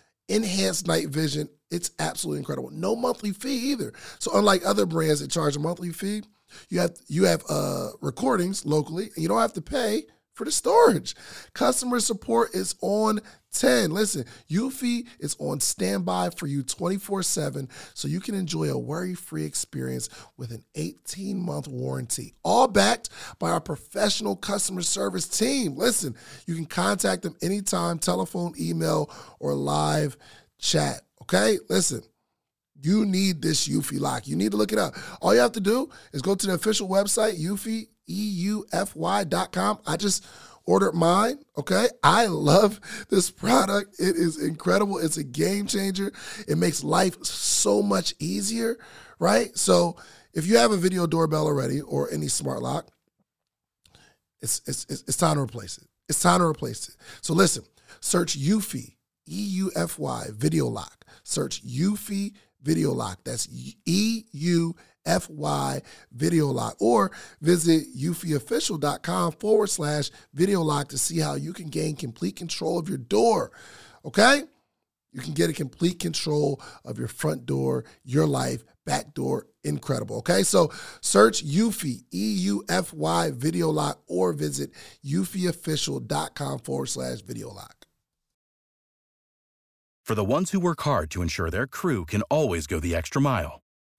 Enhanced night vision. It's absolutely incredible. No monthly fee either. So unlike other brands that charge a monthly fee, you have you have uh, recordings locally, and you don't have to pay for the storage. Customer support is on 10. Listen, Eufy is on standby for you 24 7 so you can enjoy a worry free experience with an 18 month warranty. All backed by our professional customer service team. Listen, you can contact them anytime, telephone, email, or live chat. Okay? Listen. You need this Eufy lock. You need to look it up. All you have to do is go to the official website, Eufy, E-U-F-Y dot com. I just ordered mine. Okay. I love this product. It is incredible. It's a game changer. It makes life so much easier. Right. So if you have a video doorbell already or any smart lock, it's it's it's, time to replace it. It's time to replace it. So listen, search Eufy, E-U-F-Y, video lock. Search Eufy video lock. That's E U FY Video Lock or visit eufyofficial.com forward slash video lock to see how you can gain complete control of your door. Okay? You can get a complete control of your front door, your life, back door. Incredible. Okay. So search Eufy, E U F Y Video Lock, or visit eufyofficial.com forward slash video lock. For the ones who work hard to ensure their crew can always go the extra mile,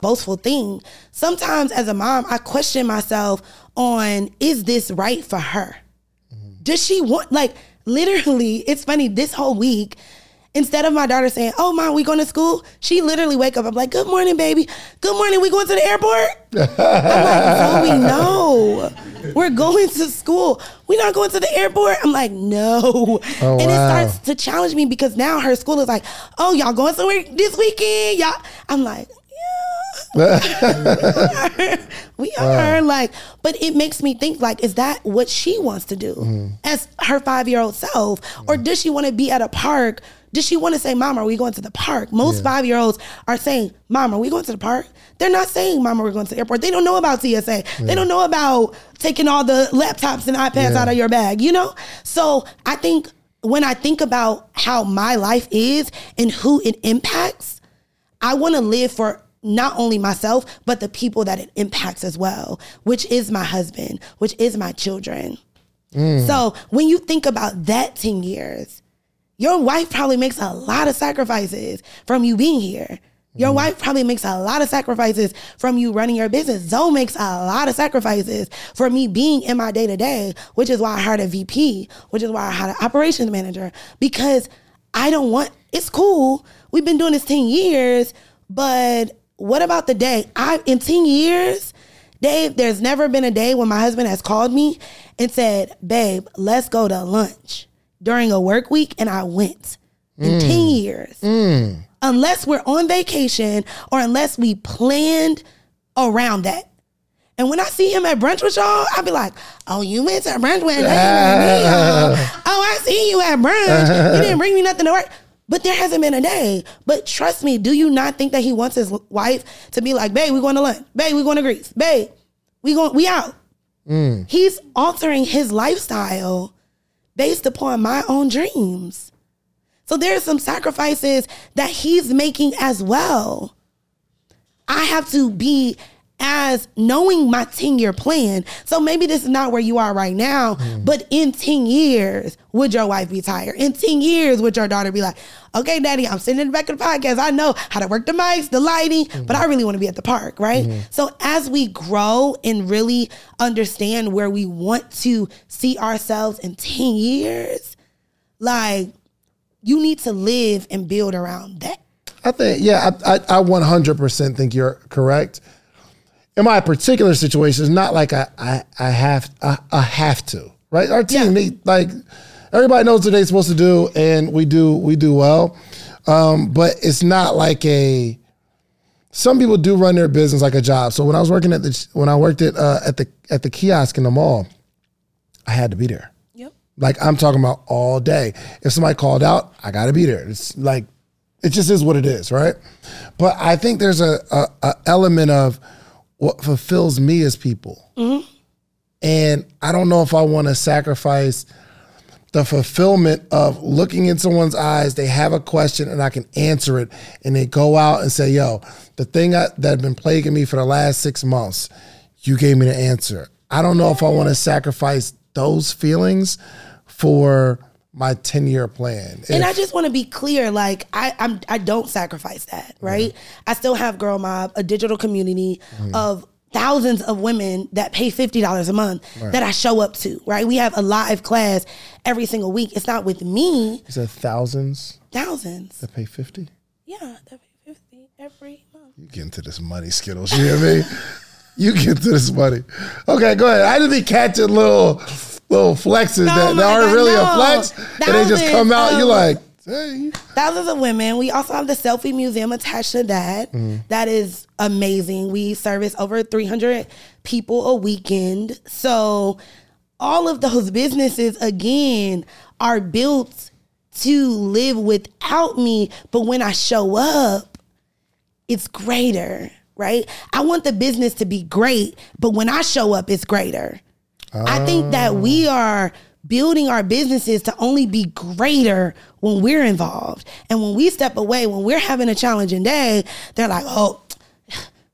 Boastful thing. Sometimes as a mom, I question myself on is this right for her? Does she want like literally, it's funny, this whole week, instead of my daughter saying, Oh mom, we going to school? She literally wake up, I'm like, Good morning, baby. Good morning, we going to the airport? I'm like, Zoe, no. We're going to school. We're not going to the airport. I'm like, no. Oh, and it starts to challenge me because now her school is like, oh, y'all going somewhere this weekend? Y'all. I'm like, yeah. we are like, but it makes me think like, is that what she wants to do mm. as her five year old self, or mm. does she want to be at a park? Does she want to say, "Mom, are we going to the park?" Most five year olds are saying, "Mom, are we going to the park?" They're not saying, "Mom, we're going to the airport." They don't know about TSA. They don't know about taking all the laptops and iPads Yeah. out of your bag. You know, so I think when I think about how my life is and who it impacts, I want to live for not only myself, but the people that it impacts as well, which is my husband, which is my children. Mm. So when you think about that 10 years, your wife probably makes a lot of sacrifices from you being here. Your mm. wife probably makes a lot of sacrifices from you running your business. Zoe makes a lot of sacrifices for me being in my day to day, which is why I hired a VP, which is why I hired an operations manager, because I don't want, it's cool. We've been doing this 10 years, but what about the day? I, in 10 years, Dave, there's never been a day when my husband has called me and said, babe, let's go to lunch during a work week. And I went in mm. 10 years. Mm. Unless we're on vacation or unless we planned around that. And when I see him at brunch with y'all, I'll be like, oh, you went to brunch with me. Oh, I see you at brunch. You didn't bring me nothing to work. But there hasn't been a day. But trust me, do you not think that he wants his wife to be like, babe, we going to lunch. Babe, we going to Greece. Babe, we going we out. Mm. He's altering his lifestyle based upon my own dreams. So there's some sacrifices that he's making as well. I have to be as knowing my 10 year plan. So maybe this is not where you are right now, mm. but in 10 years, would your wife be tired? In 10 years, would your daughter be like, okay, daddy, I'm sitting in the back of the podcast. I know how to work the mics, the lighting, mm-hmm. but I really want to be at the park, right? Mm-hmm. So as we grow and really understand where we want to see ourselves in 10 years, like you need to live and build around that. I think, yeah, I, I, I 100% think you're correct. In my particular situation, it's not like I, I, I have, I, I have to, right? Our team, Yeah. they, like, everybody knows what they're supposed to do, and we do, we do well. Um, but it's not like a. Some people do run their business like a job. So when I was working at the, when I worked at uh, at the at the kiosk in the mall, I had to be there. Yep. Like I'm talking about all day. If somebody called out, I got to be there. It's like it just is what it is, right? But I think there's a, a, a element of what fulfills me as people, mm-hmm. and I don't know if I want to sacrifice the fulfillment of looking in someone's eyes. They have a question, and I can answer it, and they go out and say, "Yo, the thing I, that had been plaguing me for the last six months, you gave me the answer." I don't know if I want to sacrifice those feelings for my 10 year plan. And If- I just want to be clear, like I, I'm, I don't sacrifice that, right? I still have Gurl Mobb, a digital community mm-hmm. of thousands of women that pay fifty dollars a month that I show up to, right? We have a live class every single week. It's not with me, you said thousands thousands. that pay 50? Yeah, that pay fifty every month. You get into this money, Skittlez. You hear me? you get into this money. Okay, go ahead. I didn't be catching little little flexes Oh that, that aren't God, really no. a flex, and they just come out. You're like, hey. Thousands of women. We also have the selfie museum attached to that. Mm-hmm. That is amazing. We service over 300 people a weekend. So all of those businesses again are built to live without me, but when I show up, it's greater, right? I want the business to be great, but when I show up, it's greater. I think that we are building our businesses to only be greater when we're involved. And when we step away, when we're having a challenging day, they're like, oh,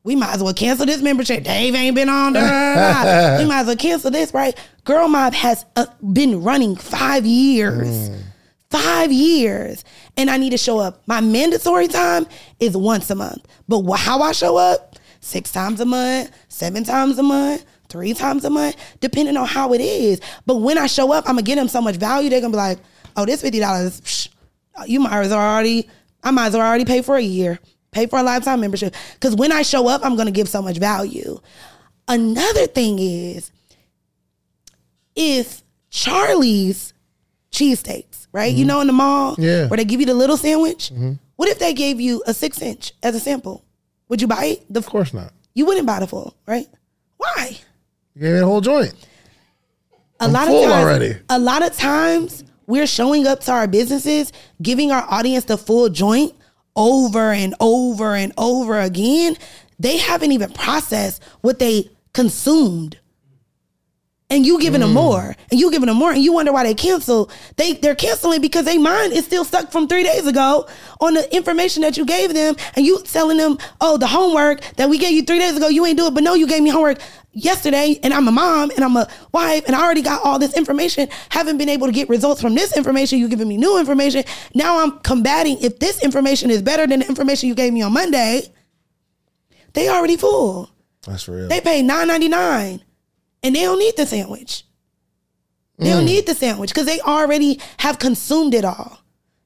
we might as well cancel this membership. Dave ain't been on there. we might as well cancel this, right? Gurl Mobb has uh, been running five years. Five years. And I need to show up. My mandatory time is once a month. But how I show up, six times a month, seven times a month, three times a month, depending on how it is. But when I show up, I'm gonna get them so much value. They're gonna be like, oh, this fifty dollars, you might as well already, I might as well already pay for a year, pay for a lifetime membership. Because when I show up, I'm gonna give so much value. Another thing is, if Charlie's cheesesteaks, right? You mm-hmm. know, in the mall, Yeah. where they give you the little sandwich. Mm-hmm. What if they gave you a six inch as a sample? Would you buy it? The Of course not. you wouldn't buy the full, right? Why? You gave me the whole joint. A I'm lot full of times, already. A lot of times we're showing up to our businesses, giving our audience the full joint over and over and over again. They haven't even processed what they consumed. And you giving them mm. more, and you giving them more, and you wonder why they cancel. They they're canceling because their mind is still stuck from three days ago on the information that you gave them, and you telling them, oh, the homework that we gave you three days ago, you ain't do it, but no, you gave me homework yesterday, and I'm a mom and I'm a wife, and I already got all this information. Haven't been able to get results from this information. You giving me new information. Now I'm combating if this information is better than the information you gave me on Monday. They already full. That's real. They pay nine ninety nine, and they don't need the sandwich. They don't mm. need the sandwich because they already have consumed it all.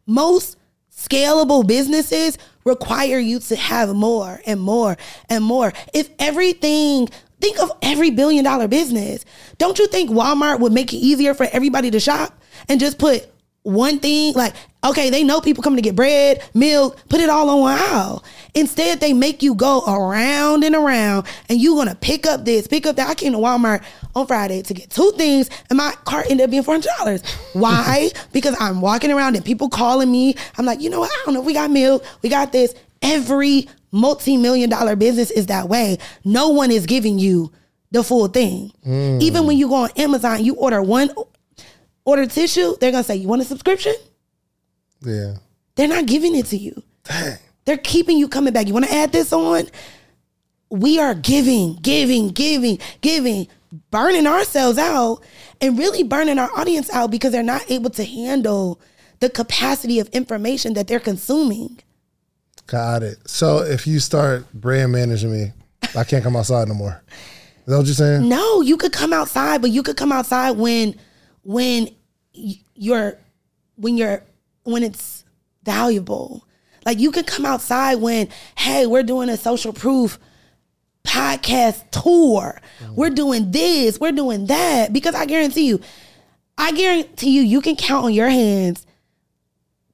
Most scalable businesses require you to have more and more and more. If everything, think of every billion dollar business. Don't you think Walmart would make it easier for everybody to shop and just put one thing like okay they know people coming to get bread milk put it all on one aisle instead they make you go around and around and you gonna pick up this pick up that. I came to walmart on friday to get two things and my cart ended up being $400 why? Because i'm walking around and people calling me. I'm like you know what? I don't know. We got milk. We got this. Every multi-million dollar business is that way. No one is giving you the full thing. Mm. Even when you go on amazon you order one order tissue, they're gonna say, You want a subscription? yeah. They're not giving it to you. Dang. They're keeping you coming back. You wanna add this on? We are giving, giving, giving, giving, burning ourselves out and really burning our audience out because they're not able to handle the capacity of information that they're consuming. Got it. So if you start brand managing me, I can't come outside no more. Is that what you're saying? No, you could come outside, but you could come outside when when you're when you're when it's valuable. Like you could come outside when, hey, we're doing a social proof podcast tour. Mm-hmm. We're doing this, we're doing that. Because I guarantee you, I guarantee you, you can count on your hands.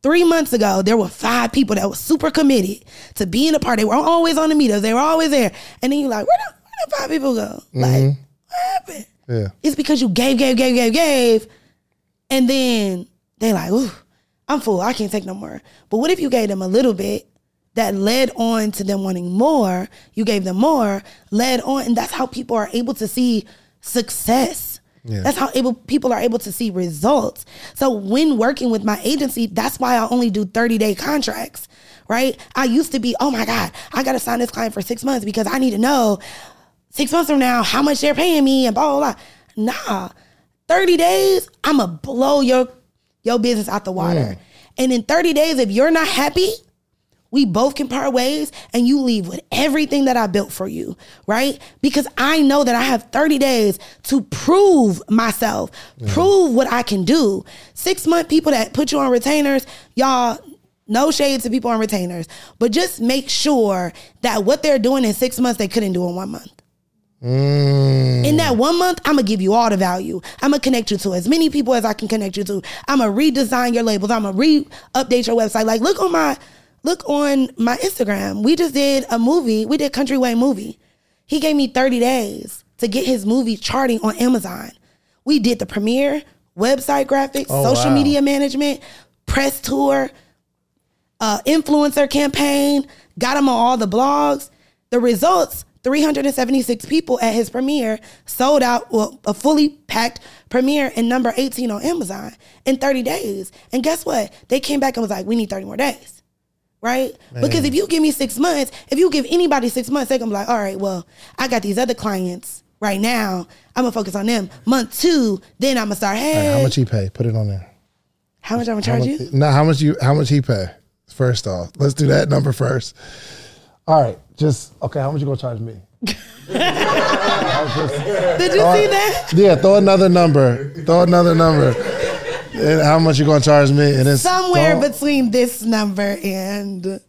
Three months ago, there were five people that were super committed to being a part. They were always on the meetups. They were always there. And then you're like, where the, where the five people go? Mm-hmm. Like, what happened? Yeah. It's because you gave, gave, gave, gave, gave. And then they like, ooh, I'm full. I can't take no more. But what if you gave them a little bit that led on to them wanting more? You gave them more, led on, and that's how people are able to see success. Yeah. That's how able people are able to see results. So when working with my agency, that's why I only do 30 day contracts, right? I used to be, oh my God, I gotta sign this client for six months because I need to know six months from now how much they're paying me and blah blah blah. Nah. 30 days, I'ma blow your your business out the water. Mm. And in 30 days, if you're not happy, we both can part ways and you leave with everything that I built for you, right? Because I know that I have 30 days to prove myself, prove what I can do. Six month people that put you on retainers, y'all, no shade to people on retainers, but just make sure that what they're doing in six months, they couldn't do in one month. Mm. In that one month, I'm gonna give you all the value. I'm gonna connect you to as many people as I can connect you to. I'm gonna redesign your labels. I'm gonna re-update your website. Like look on my look on my Instagram. We just did a movie. We did Countryway movie. He gave me 30 days to get his movie charting on Amazon. We did the premiere, website graphics, Oh, social wow. media management, press tour, uh, influencer campaign, got him on all the blogs. The results 376 people at his premiere sold out well, a fully packed premiere in number 18 on Amazon in 30 days. And guess what? They came back and was like, we need 30 more days. Right? Because if you give me six months, if you give anybody six months, they're gonna be like, all right, well, I got these other clients right now. I'm gonna focus on them. Month two, then I'm gonna start, hey, How much he pay? Put it on there. how much I'm gonna charge much, you? no, how much you? How much he pay? First off, let's do that number first. All right, just okay. How much you gonna charge me? Did you see that? Yeah, throw another number. Throw another number. And how much you gonna charge me? And then Somewhere between this number and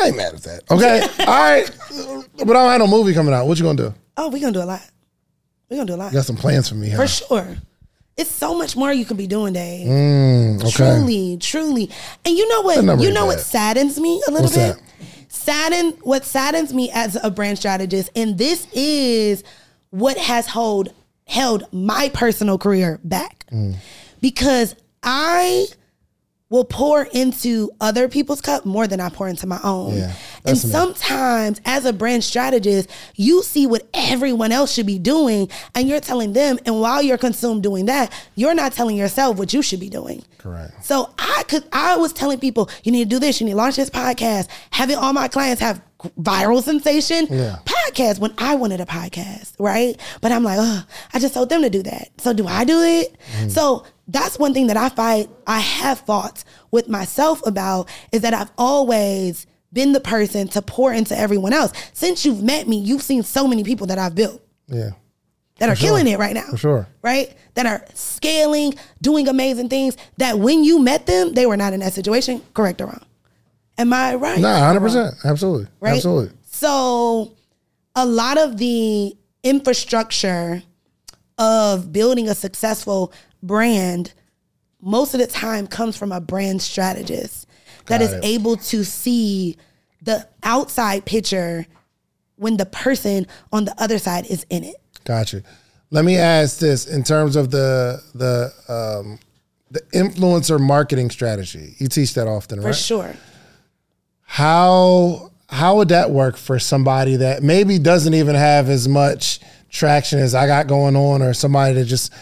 I ain't mad at that. Okay, all right. But I don't have no movie coming out. What you gonna do? oh, we're gonna do a lot. We're gonna do a lot. You got some plans for me, huh? For sure. It's so much more you can be doing, Dave. Mm, okay. Truly, truly. And you know what? You know what saddens me a little What's bit? that? Sadden what saddens me as a brand strategist, and this is what has hold held my personal career back. Mm. Because I will pour into other people's cup more than I pour into my own. Yeah, and that's me. sometimes as a brand strategist, you see what everyone else should be doing and you're telling them and while you're consumed doing that, you're not telling yourself what you should be doing. Correct. So I could I was telling people, you need to do this, you need to launch this podcast, having all my clients have viral sensation Yeah. podcast when I wanted a podcast, right? But I'm like, oh, I just told them to do that. So do I do it? Mm. So that's one thing that I fight, I have fought with myself about is that I've always been the person to pour into everyone else. Since you've met me, you've seen so many people that I've built Yeah. that are killing it right now. For sure. Right? That are scaling, doing amazing things that when you met them, they were not in that situation, correct or wrong. Am I right? Nah, or hundred wrong? percent. Absolutely. Right? Absolutely. So a lot of the infrastructure of building a successful brand most of the time comes from a brand strategist that Got is it. able to see the outside picture when the person on the other side is in it. Gotcha. Let me ask this in terms of the the um, the influencer marketing strategy. You teach that often, For right? For sure. How how would that work for somebody that maybe doesn't even have as much traction as I got going on, or somebody that just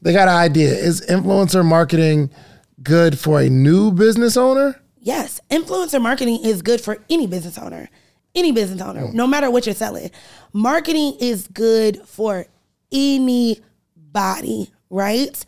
they got an idea? Is influencer marketing good for a new business owner? Yes, influencer marketing is good for any business owner. Any business owner, mm. no matter what you're selling. Marketing is good for anybody, right?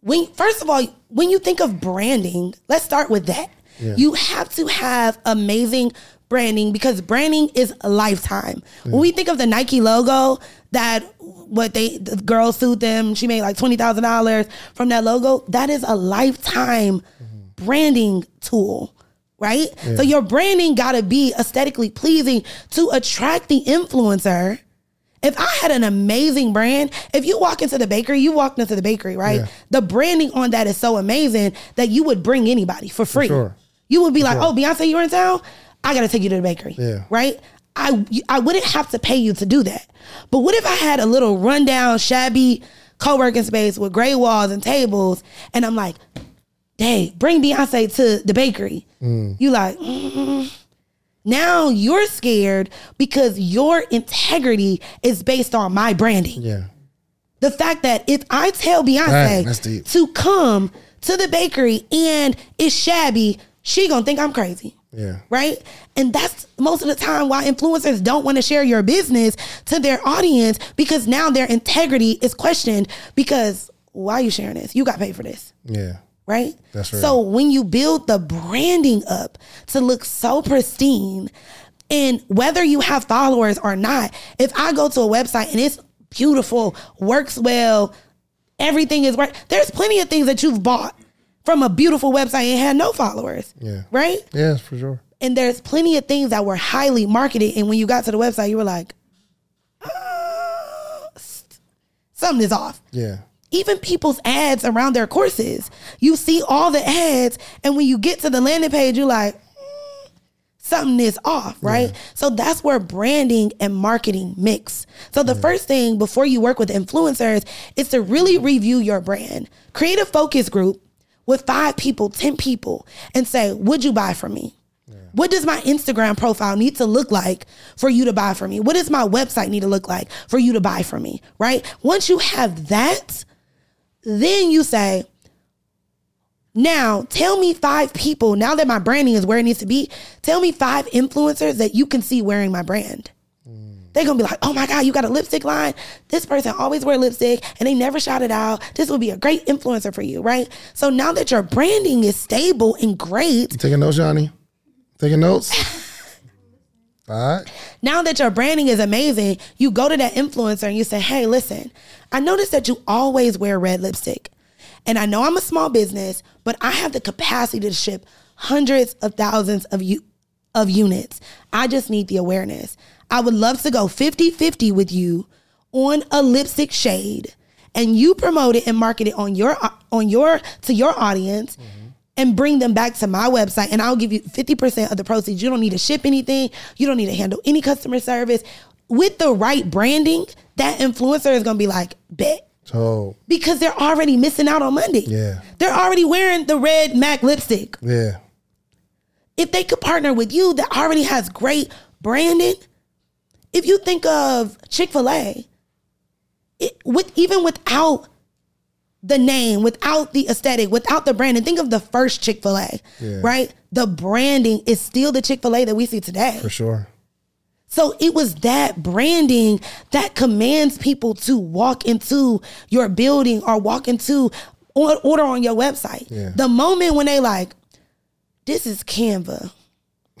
When first of all, when you think of branding, let's start with that. You have to have amazing branding because branding is a lifetime. When we think of the Nike logo, that what they the girl sued them, she made like twenty thousand dollars from that logo. That is a lifetime mm-hmm. Branding tool, right? So your branding got to be aesthetically pleasing to attract the influencer. If I had an amazing brand, if you walk into the bakery, you walked into the bakery, right? Yeah. The branding on that is so amazing that you would bring anybody for free. sure. You would be like, "Oh, Beyonce, you're in town. I got to take you to the bakery." Yeah. Right? I I wouldn't have to pay you to do that. But what if I had a little rundown, shabby co-working space with gray walls and tables, and I'm like, "Hey, bring Beyonce to the bakery." You like, mm. now you're scared because your integrity is based on my branding. Yeah. The fact that if I tell Beyonce Dang, deep. to come to the bakery and it's shabby, she gonna think I'm crazy. Yeah. Right? And that's most of the time why influencers don't want to share your business to their audience because now their integrity is questioned because why are you sharing this? You got paid for this Yeah. Right? That's right. So when you build the branding up to look so pristine, and whether you have followers or not, if I go to a website and it's beautiful, works well, everything is right, there's plenty of things that you've bought from a beautiful website and had no followers. Yeah. Right? Yeah, for sure. And there's plenty of things that were highly marketed. And when you got to the website, you were like, "Ah, something is off. Yeah. Even people's ads around their courses, you see all the ads, and when you get to the landing page, you're like, "Mm, something is off, right? So that's where branding and marketing mix. So the first thing before you work with influencers is to really review your brand. Create a focus group with five people, 10 people, and say, Would you buy from me? What does my Instagram profile need to look like for you to buy from me? What does my website need to look like for you to buy from me? Right? Once you have that, then you say, now tell me five people, now that my branding is where it needs to be, tell me five influencers that you can see wearing my brand. They're gonna be like, oh my God, you got a lipstick line? This person always wear lipstick and they never shout it out. This would be a great influencer for you, right? So now that your branding is stable and great, Taking notes, Johnny? Taking notes? All right. now that your branding is amazing, you go to that influencer and you say, hey, listen, I noticed that you always wear red lipstick. And I know I'm a small business, but I have the capacity to ship hundreds of thousands of you of units. I just need the awareness. I would love to go 50-50 with you on a lipstick shade and you promote it and market it on your on your to your audience mm-hmm. And bring them back to my website and I'll give you 50% of the proceeds. You don't need to ship anything. You don't need to handle any customer service. With the right branding, that influencer is going to be like, bet. So, Because they're already missing out on Monday. Yeah. They're already wearing the red MAC lipstick. yeah. If they could partner with you that already has great branding, if you think of Chick-fil-A, it, with even without the name, without the aesthetic, without the branding, think of the first Chick-fil-A, Yeah. right? The branding is still the Chick-fil-A that we see today. For sure. So it was that branding that commands people to walk into your building or walk into or order on your website. Yeah. The moment when they like, this is Canva.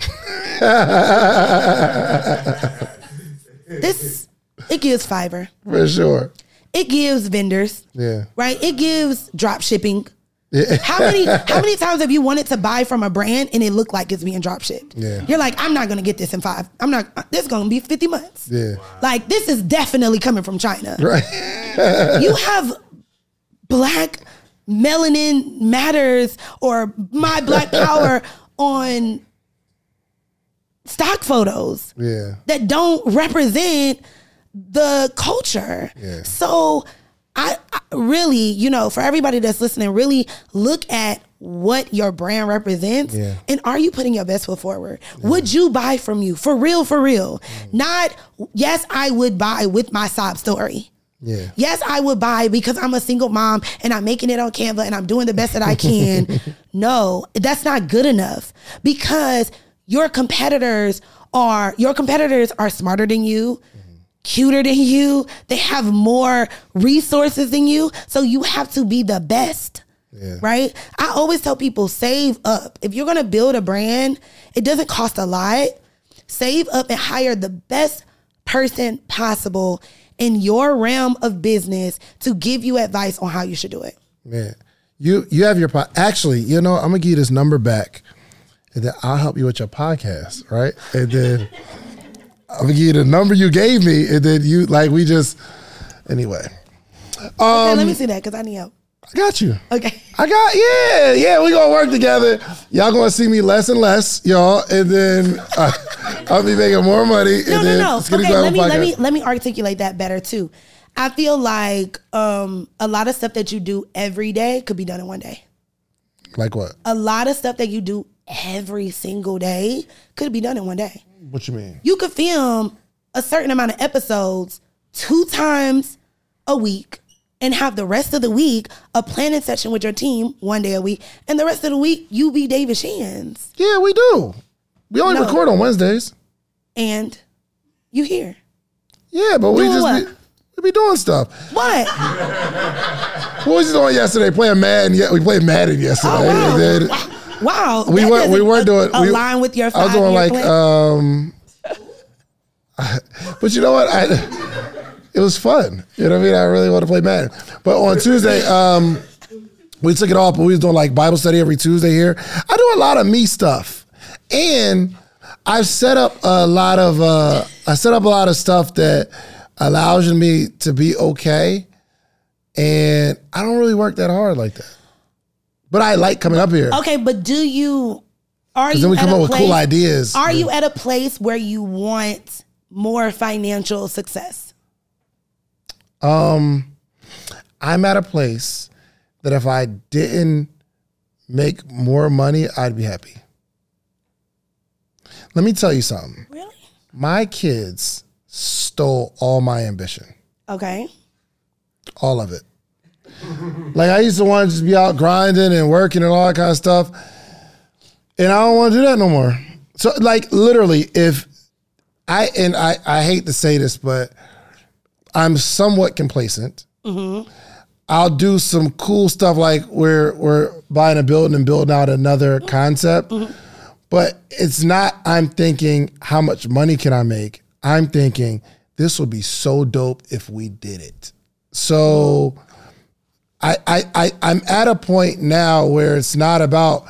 this it gives Fiverr. For sure. It gives vendors, Yeah. right? It gives drop shipping. Yeah. How many how many times have you wanted to buy from a brand and it looked like it's being drop shipped? Yeah. You're like, I'm not gonna get this in five. I'm not uh, this is gonna be 50 months. Yeah. Like this is definitely coming from China. Right. You have black melanin matters or my black power on stock photos Yeah. that don't represent the culture. Yeah. So I, I really, you know, for everybody that's listening, really look at what your brand represents Yeah. and are you putting your best foot forward? Would you buy from you? For real, for real. Mm. Not yes, I would buy with my sob story. Yeah. Yes, I would buy because I'm a single mom and I'm making it on Canva and I'm doing the best that I can. no, that's not good enough because your competitors are your competitors are smarter than you, cuter than you. They have more resources than you, so you have to be the best. Yeah. Right? I always tell people save up. If you're going to build a brand, it doesn't cost a lot. Save up and hire the best person possible in your realm of business to give you advice on how you should do it. Man, you you have your pod. Actually, you know, I'm gonna give you this number back, and then I'll help you with your podcast, right? And then I'm gonna give you the number you gave me, and then you like we just anyway. Okay, Um, let me see that because I need help. I got you. Okay. I got yeah, yeah. We gonna work together. Y'all gonna see me less and less, y'all, and then uh, I'll be making more money. No, and no, then no. Okay, let me let me let me articulate that better too. I feel like um, a lot of stuff that you do every day could be done in one day. Like what? A lot of stuff that you do every single day could be done in one day. What you mean? You could film a certain amount of episodes two times a week and have the rest of the week a planning session with your team one day a week, and the rest of the week you be David Shands Yeah, we do. We only No. record on Wednesdays. and you here. Yeah, but we just be, we be doing stuff. What? What was you doing yesterday? Playing Madden. Yeah, we played Madden yesterday. Oh, wow. Wow. we weren't. We weren't doing. we- align with your. I was doing like. plan? um But you know what? I, it was fun. You know what I mean? I really want to play Madden. But on Tuesday, um, we took it off. But we was doing like Bible study every Tuesday here. I do a lot of me stuff, and I've set up a lot of. Uh, I set up a lot of stuff that allows me to be okay and I don't really work that hard like that. But I like coming up here Okay, but do you are you then we at come up with cool ideas. Are you at a place where you want more financial success? Um, I'm at a place that if I didn't make more money, I'd be happy. Let me tell you something. Really? My kids stole all my ambition, Okay. all of it. Like I used to want to just be out grinding and working and all that kind of stuff, and I don't want to do that no more. So, like literally, if I and I, I hate to say this, but I'm somewhat complacent. Mm-hmm. I'll do some cool stuff like we're we're buying a building and building out another mm-hmm. concept. Mm-hmm. But it's not I'm thinking how much money can I make? I'm thinking this would be so dope if we did it. So I I, I I'm at a point now where it's not about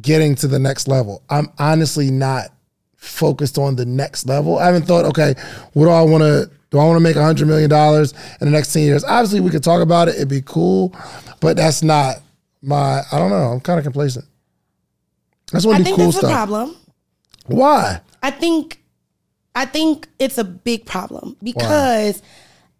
getting to the next level. I'm honestly not focused on the next level. I haven't thought, okay, what do I want to do? I want to make hundred million dollars in the next ten years. Obviously, we could talk about it. It'd be cool, but that's not my. I don't know. I'm kind of complacent. That's what I just want to do cool that's stuff. a problem. Why? I think I think it's a big problem because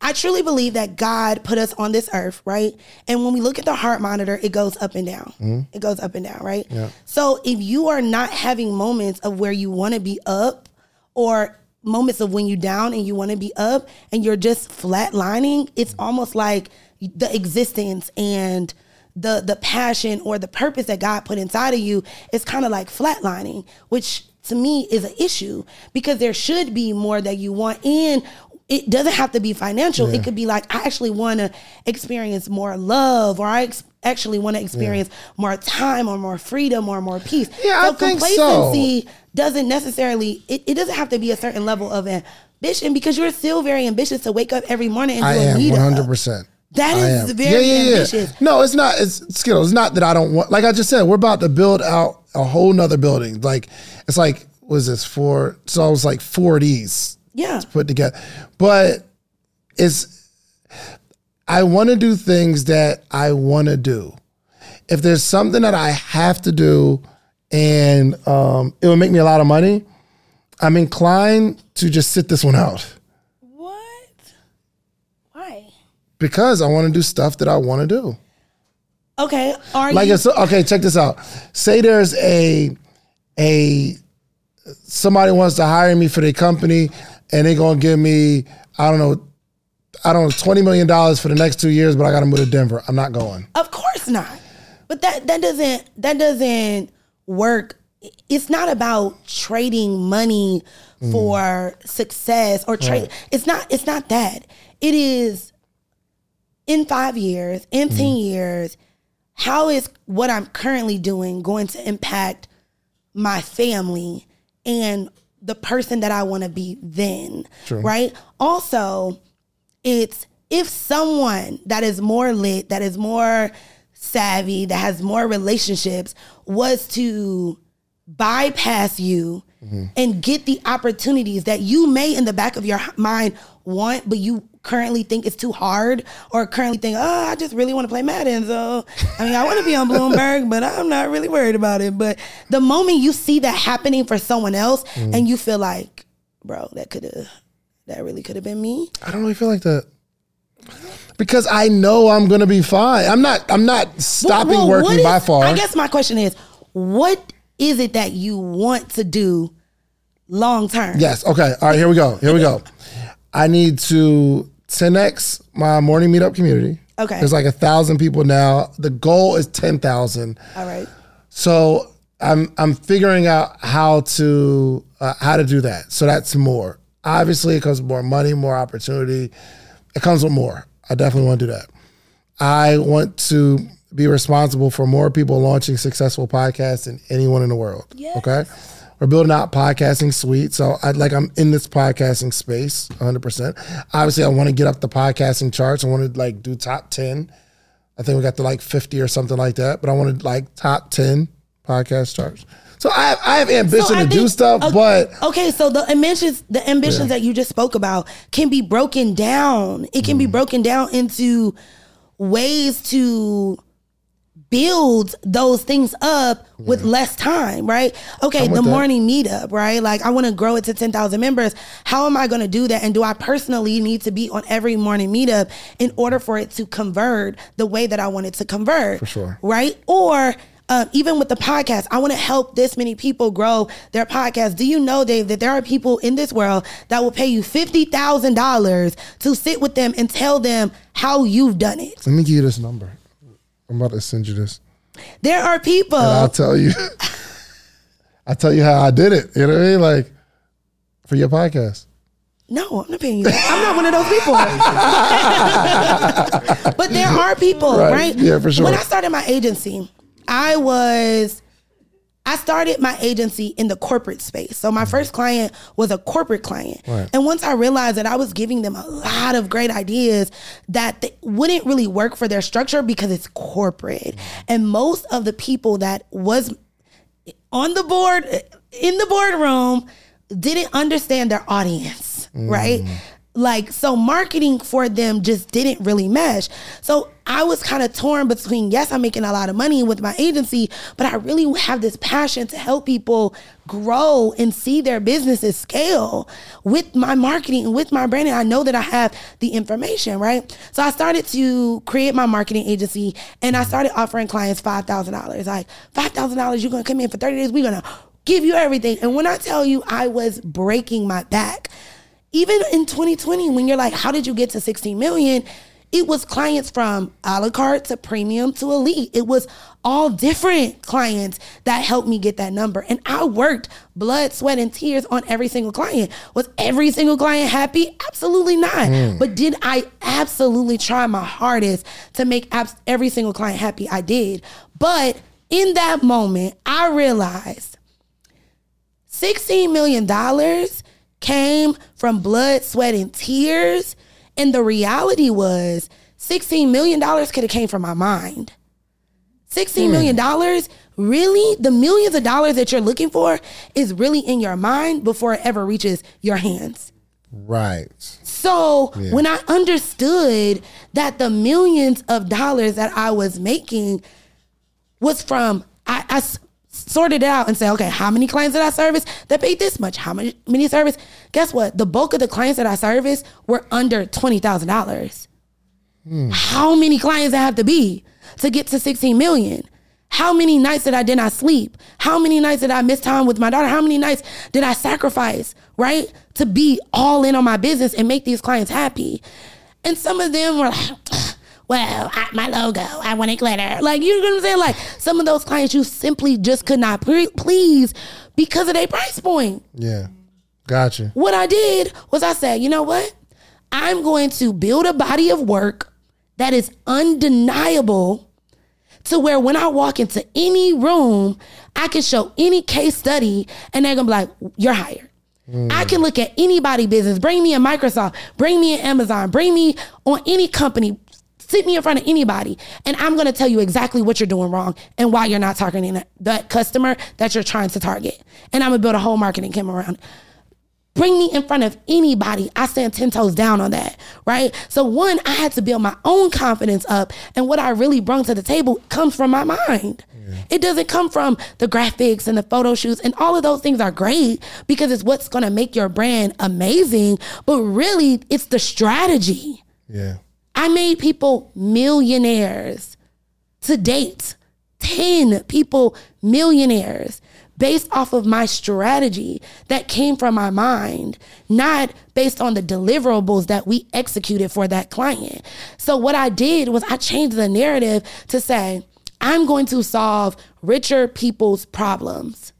I truly believe that God put us on this earth, right? And when we look at the heart monitor, it goes up and down. Mm-hmm. It goes up and down, right? Yeah. So if you are not having moments of where you want to be up or moments of when you down and you want to be up and you're just flatlining, it's almost like the existence and the the passion or the purpose that God put inside of you is kind of like flatlining, which to me is an issue because there should be more that you want and it doesn't have to be financial. It could be like I actually want to experience more love or I ex- actually want to experience more time or more freedom or more peace. Yeah, I think so. complacency doesn't necessarily it, it doesn't have to be a certain level of ambition because you're still very ambitious to wake up every morning and do I a am meetup. 100. percent That I is very ambitious. No, it's not. It's Skittlez. It's not that I don't want. Like I just said, we're about to build out a whole nother building. Like it's like was this four? So it was like four of these Yeah. put together. But it's I want to do things that I want to do. If there's something that I have to do and um, it will make me a lot of money, I'm inclined to just sit this one out What? Why? because I want to do stuff that I want to do. Okay. Are Like you okay. Check this out. Say there's a a somebody wants to hire me for their company, and they're gonna give me I don't know I don't know twenty million dollars for the next two years, but I got to move to Denver. I'm not going. Of course not. But that that doesn't that doesn't work. It's not about trading money mm. for success or trade. It's not it's not that. It is in 5 years, in 10 mm-hmm. years, how is what I'm currently doing going to impact my family and the person that I want to be then, right? Also, it's if someone that is more lit, that is more savvy, that has more relationships was to bypass you Mm-hmm. and get the opportunities that you may in the back of your mind want, but you currently think it's too hard or currently think, oh, I just really want to play Madden. So, I mean, I want to be on Bloomberg, but I'm not really worried about it. But the moment you see that happening for someone else mm. and you feel like, bro, that could have, that really could have been me. I don't really feel like that because I know I'm gonna be fine. I'm not. I'm not stopping Well, what working is- by far. I guess my question is, what is it that you want to do long term? Yes. Okay. All right. Here we go. Here we go. I need to 10x my morning meetup community. Okay. There's like a thousand people now. The goal is ten thousand. All right. So I'm I'm figuring out how to uh, how to do that. So that's more. Obviously, it comes with more money, more opportunity. It comes with more. I definitely want to do that. I want to be responsible for more people launching successful podcasts than anyone in the world. Yes. Okay. We're building out podcasting suite. So I like I'm in this podcasting space 100%. Obviously, I want to get up the podcasting charts. I want to like do top 10. I think we got to like 50 or something like that, but I wanted like top 10 podcast charts. So I have, I have ambition So I to do stuff, okay, but okay, so the ambitions, the ambitions that you just spoke about, can be broken down. It can Mm. be broken down into ways to build those things up with less time, right? Okay, the that. morning meetup, right? Like I want to grow it to 10,000 members. How am I going to do that? And do I personally need to be on every morning meetup in order for it to convert the way that I want it to convert? For sure. Right? Or um, even with the podcast, I want to help this many people grow their podcast. Do you know, Dave, that there are people in this world that will pay you $50,000 to sit with them and tell them how you've done it? Let me give you this number. I'm about to send you this. There are people. And I'll tell you. I'll tell you how I did it. You know what I mean? Like for your podcast. No, I'm not paying you. that. I'm not one of those people. but there are people, Right. right? Yeah, for sure. When I started my agency, I was I started my agency in the corporate space. So my first client was a corporate client. Mm-hmm. Right. And once I realized that I was giving them a lot of great ideas that wouldn't really work for their structure because it's corporate. Mm-hmm. And most of the people that was on the board in the boardroom didn't understand their audience, right? Like so marketing for them just didn't really mesh. So I was kind of torn between yes, I'm making a lot of money with my agency, but I really have this passion to help people grow and see their businesses scale with my marketing, and with my branding. I know that I have the information, right? So I started to create my marketing agency and I started offering clients $5,000. Like $5,000, you're going to come in for 30 days. We're going to give you everything. And when I tell you I was breaking my back, even in 2020, when you're like, how did you get to 16 million? It was clients from a la carte to premium to elite. It was all different clients that helped me get that number. And I worked blood, sweat, and tears on every single client. Was every single client happy? Absolutely not. Hmm. But did I absolutely try my hardest to make every single client happy? I did. But in that moment, I realized $16 million came from blood, sweat, and tears. And the reality was $16 million could have came from my mind. $16 million, hmm. really? The millions of dollars that you're looking for is really in your mind before it ever reaches your hands. Right. So when I understood that the millions of dollars that I was making was from, I, I s- sorted it out and say, okay, how many clients did I service that paid this much? How many, many service? Guess what? The bulk of the clients that I service were under $20,000. Hmm. How many clients I have to be to get to 16 million? How many nights did I did not sleep? How many nights did I miss time with my daughter? How many nights did I sacrifice, right? To be all in on my business and make these clients happy. And some of them were like, well, I, my logo, I want it glitter. Like, you know what I'm saying? Like, some of those clients you simply just could not pre- please because of their price point. Yeah. Gotcha. What I did was I said, you know what? I'm going to build a body of work that is undeniable to where when I walk into any room, I can show any case study and they're gonna be like, you're hired. I mm. can look at anybody business, bring me a Microsoft, bring me an Amazon, bring me on any company, sit me in front of anybody, and I'm gonna tell you exactly what you're doing wrong and why you're not targeting that, that customer that you're trying to target. And I'm gonna build a whole marketing team around it bring me in front of anybody. I stand 10 toes down on that, right? So, one, I had to build my own confidence up. And what I really brought to the table comes from my mind. It doesn't come from the graphics and the photo shoots. And all of those things are great because it's what's going to make your brand amazing. But really, it's the strategy. Yeah. I made people millionaires to date. 10 people millionaires based off of my strategy that came from my mind, not based on the deliverables that we executed for that client. So, what I did was I changed the narrative to say, I'm going to solve richer people's problems.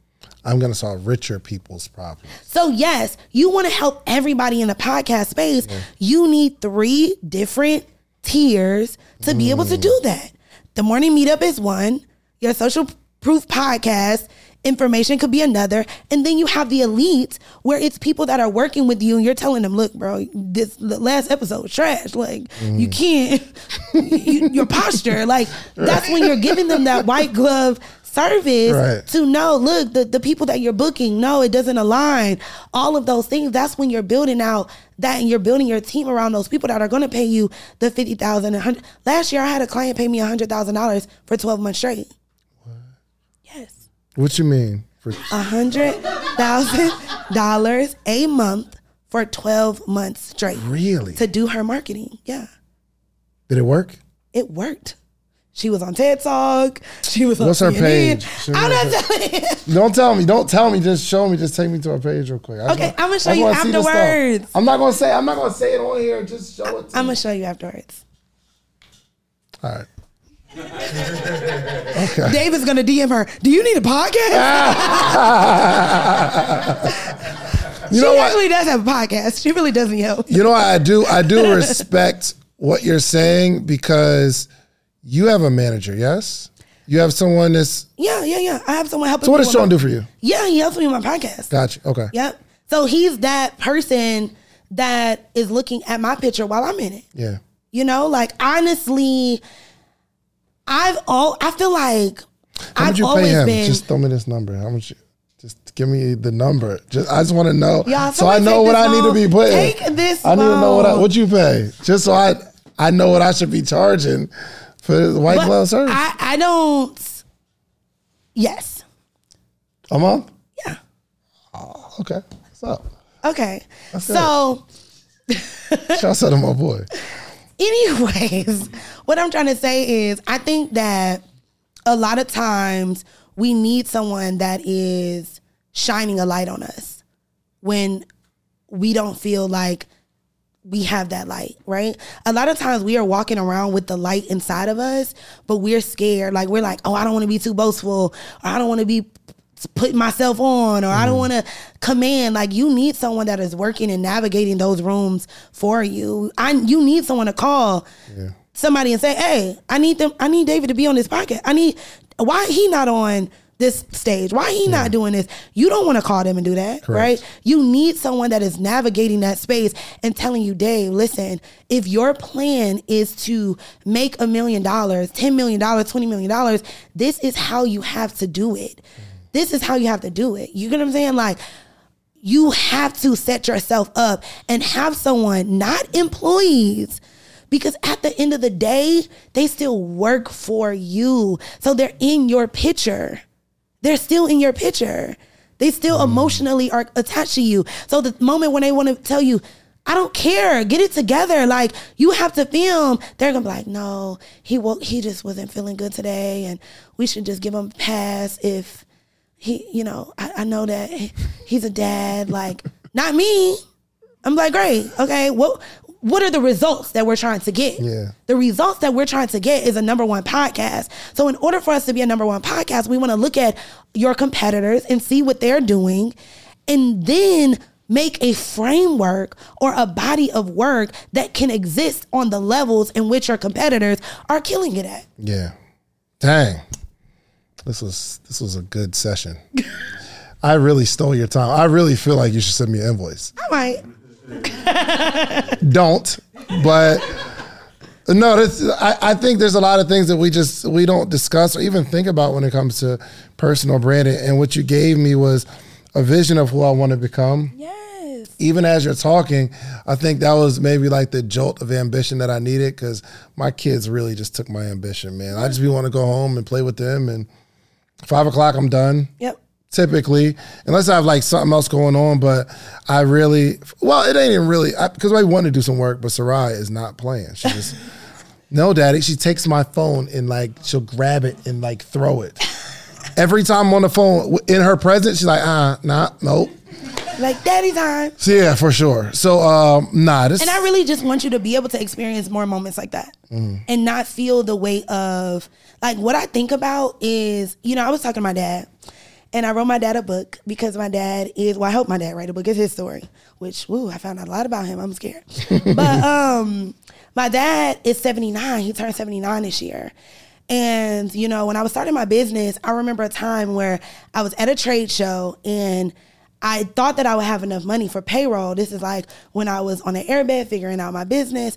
I'm gonna solve richer people's problems. So, yes, you want to help everybody in the podcast space. You need three different tiers to be able to do mm. that. The morning meetup is one, your social proof podcast information could be another. And then you have the elite where it's people that are working with you and you're telling them, look, bro, this the last episode was trash. Like, you mm. can't, you, your posture, like, that's when you're giving them that white glove service Right. to know, look, the, the people that you're booking, no, it doesn't align. All of those things, that's when you're building out that and you're building your team around those people that are going to pay you the 50000 and 100 last year i had a client pay me $100000 for 12 months straight What? yes What you mean? For $100000 a month for 12 months straight really? to do her marketing yeah Did it work? it worked she was on TED Talk. She was on What's her CNN. page? I'm not telling you. Don't tell me. Don't tell me. Just show me. Just take me to her page real quick. I okay, I'm gonna show you wanna see this stuff. afterwards. I'm not gonna say. I'm not gonna say it on here. Just show it. To me. I'm me. gonna show you afterwards. All right. okay. David's gonna DM her. Do you need a podcast? Ah. You she know what? actually does have a podcast. She really doesn't help. You know what I do? I do respect what you're saying because you have a manager. Yes. You have someone that's. Yeah, yeah, yeah. I have someone helping. Me. So what does Sean my- do for you? Yeah, he helps me with my podcast. Gotcha. Okay. Yep. So he's that person that is looking at my picture while I'm in it. Yeah. You know, like honestly, I've all I feel like How I've you always him? been Just throw me this number. How much? Just give me the number. Just I just want to know, Y'all, so I know what I need to be putting. Take this I need to know what I, what you pay, just so I I know what I should be charging for the white but glove service. I, I don't yes. a month. Yeah. Oh, okay. What's up? Okay. good. so Shout out to my boy. anyways, what I'm trying to say is I think that a lot of times we need someone that is shining a light on us when we don't feel like we have that light, right? A lot of times we are walking around with the light inside of us, but we're scared. Like we're like, oh, I don't want to be too boastful, or I don't want to be putting myself on, or I don't mm-hmm. want to command. Like you need someone that is working and navigating those rooms for you. I you need someone to call somebody and say, hey, I need them. I need David to be on this podcast. I need why he not on this stage? Why he not doing this? You don't want to call them and do that, right? You need someone that is navigating that space and telling you, Dave, listen, if your plan is to make a million dollars, $10 million, $20 million, this is how you have to do it. This is how you have to do it. You get what I'm saying? Like, you have to set yourself up and have someone, not employees, because at the end of the day, they still work for you. So they're in your picture. They're still in your picture. They still mm. emotionally are attached to you. So the moment when they want to tell you, I don't care, get it together. Like you have to film. They're gonna be like, no, he woke, he just wasn't feeling good today, and we should just give him a pass if he, you know, I, I know that he's a dad. Like not me. I'm like, great, okay. What what are the results that we're trying to get? Yeah. The results that we're trying to get is a number one podcast. So in order for us to be a number one podcast, we want to look at your competitors and see what they're doing, and then make a framework or a body of work that can exist on the levels in which your competitors are killing it at. Yeah. Dang. This was this was a good session. I really stole your time. I really feel like you should send me an invoice. I might. Don't, but no, this, I, I think there's a lot of things that we just we don't discuss or even think about when it comes to personal branding. And what you gave me was a vision of who I want to become. Yes. even as you're talking, I think that was maybe like the jolt of ambition that I needed because my kids really just took my ambition, man. I just be want to go home and play with them, and five o'clock I'm done. Yep. Typically, unless I have like something else going on, but I really, well, it ain't even really because I, want to do some work, but Sarai is not playing. She just, no, daddy. She takes my phone and like she'll grab it and like throw it. Every time I'm on the phone in her presence, she's like, ah, nah, nope. Like daddy time. So yeah, for sure. So um, nah, this And I really just want you to be able to experience more moments like that and not feel the weight of like what I think about is, you know, I was talking to my dad and I wrote my dad a book because my dad is, well, I hope my dad write a book. It's his story, which, woo, I found out a lot about him. I'm scared. but um, my dad is 79. He turned 79 this year. And, you know, when I was starting my business, I remember a time where I was at a trade show and I thought that I would have enough money for payroll. This is like when I was on an airbed figuring out my business.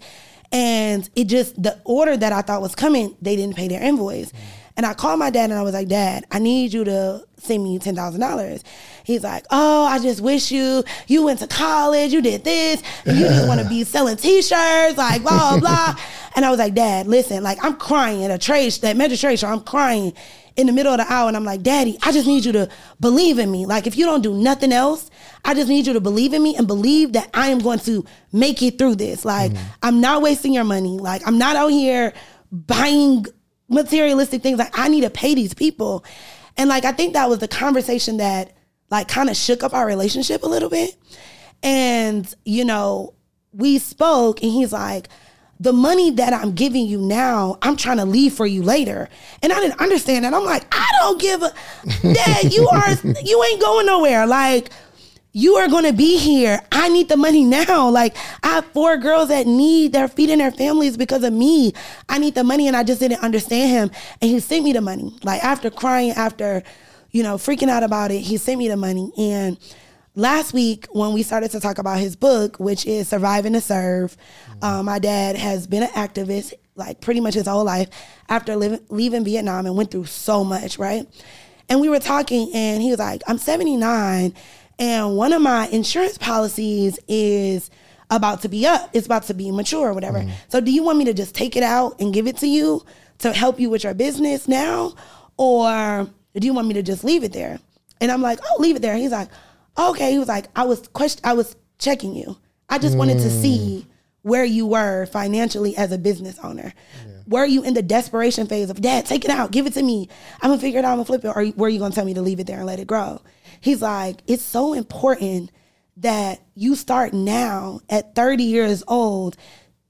And it just, the order that I thought was coming, they didn't pay their invoice. And I called my dad and I was like, Dad, I need you to send me ten thousand dollars. He's like, Oh, I just wish you you went to college, you did this, and you just want to be selling t-shirts, like blah blah. and I was like, Dad, listen, like I'm crying at a trade that show. I'm crying in the middle of the hour, and I'm like, Daddy, I just need you to believe in me. Like if you don't do nothing else, I just need you to believe in me and believe that I am going to make it through this. Like mm-hmm. I'm not wasting your money. Like I'm not out here buying materialistic things. Like I need to pay these people. And like I think that was the conversation that like kind of shook up our relationship a little bit. And you know, we spoke and he's like, the money that I'm giving you now, I'm trying to leave for you later. And I didn't understand that. I'm like, I don't give a dad, you are you ain't going nowhere. Like you are going to be here. I need the money now. Like I have four girls that need they're feeding their families because of me. I need the money and I just didn't understand him and he sent me the money. Like after crying after you know freaking out about it, he sent me the money and last week when we started to talk about his book, which is Surviving to Serve, um, my dad has been an activist like pretty much his whole life after living, leaving Vietnam and went through so much, right? And we were talking, and he was like, I'm 79, and one of my insurance policies is about to be up. It's about to be mature or whatever. Mm-hmm. So, do you want me to just take it out and give it to you to help you with your business now? Or do you want me to just leave it there? And I'm like, oh, leave it there. He's like, okay. He was like, I was question, I was checking you. I just wanted to see mm. where you were financially as a business owner. Were you in the desperation phase of, Dad, take it out, give it to me. I'm gonna figure it out, I'm gonna flip it. Or were you gonna tell me to leave it there and let it grow? He's like, it's so important that you start now at 30 years old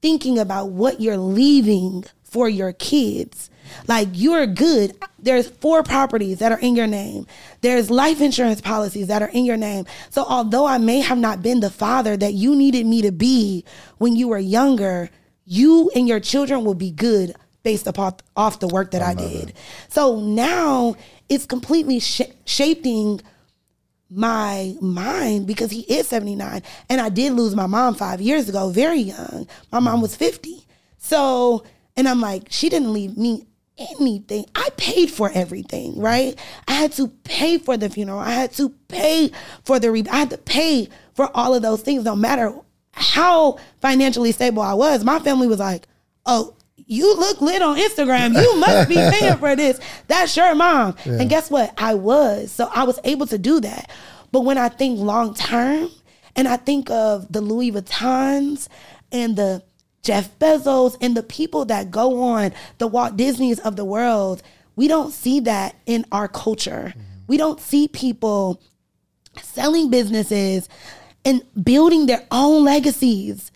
thinking about what you're leaving for your kids. Like you're good. There's four properties that are in your name. There's life insurance policies that are in your name. So although I may have not been the father that you needed me to be when you were younger, you and your children will be good based upon off the work that I, did. So now it's completely sh- shaping my mind because he is 79 and I did lose my mom 5 years ago very young. My mom mm. was 50. So and I'm like she didn't leave me anything. I paid for everything, right? I had to pay for the funeral. I had to pay for the re- I had to pay for all of those things no matter how financially stable I was. My family was like, "Oh, you look lit on Instagram. You must be paying for this. That's your mom. And guess what? I was. So I was able to do that. But when I think long term and I think of the Louis Vuittons and the Jeff Bezos and the people that go on the Walt Disneys of the world, we don't see that in our culture. Mm-hmm. We don't see people selling businesses and building their own legacies.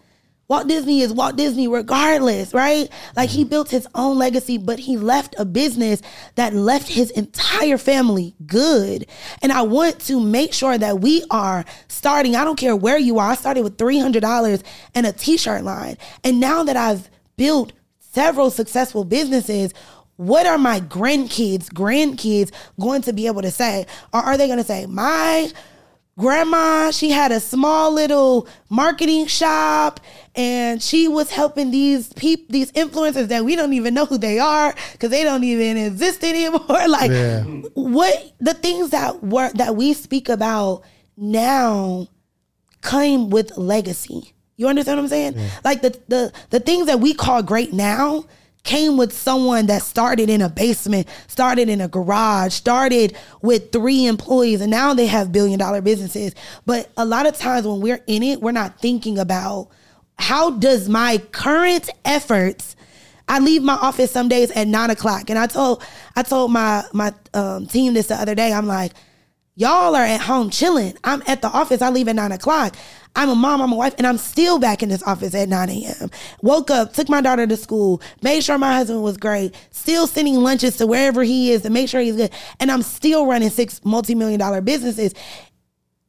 Walt Disney is Walt Disney regardless, right? Like he mm-hmm. built his own legacy, but he left a business that left his entire family good. And I want to make sure that we are starting, I don't care where you are. I started with $300 and a t-shirt line. And now that I've built several successful businesses, what are my grandkids, grandkids going to be able to say? Or are they going to say, my grandma she had a small little marketing shop and she was helping these people these influencers that we don't even know who they are because they don't even exist anymore. Like Yeah. what the things that were that we speak about now came with legacy. You understand what i'm saying? Like the the the things that we call great now came with someone that started in a basement, started in a garage, started with three employees, and now they have billion dollar businesses. But a lot of times when we're in it, we're not thinking about how does my current efforts I leave my office some days at nine o'clock, and I told I told my my um, team this the other day. I'm like, y'all are at home chilling. I'm at the office. I leave at nine o'clock. I'm a mom. I'm a wife, and I'm still back in this office at 9 a.m. Woke up, took my daughter to school, made sure my husband was great, still sending lunches to wherever he is to make sure he's good, and I'm still running six multi-million dollar businesses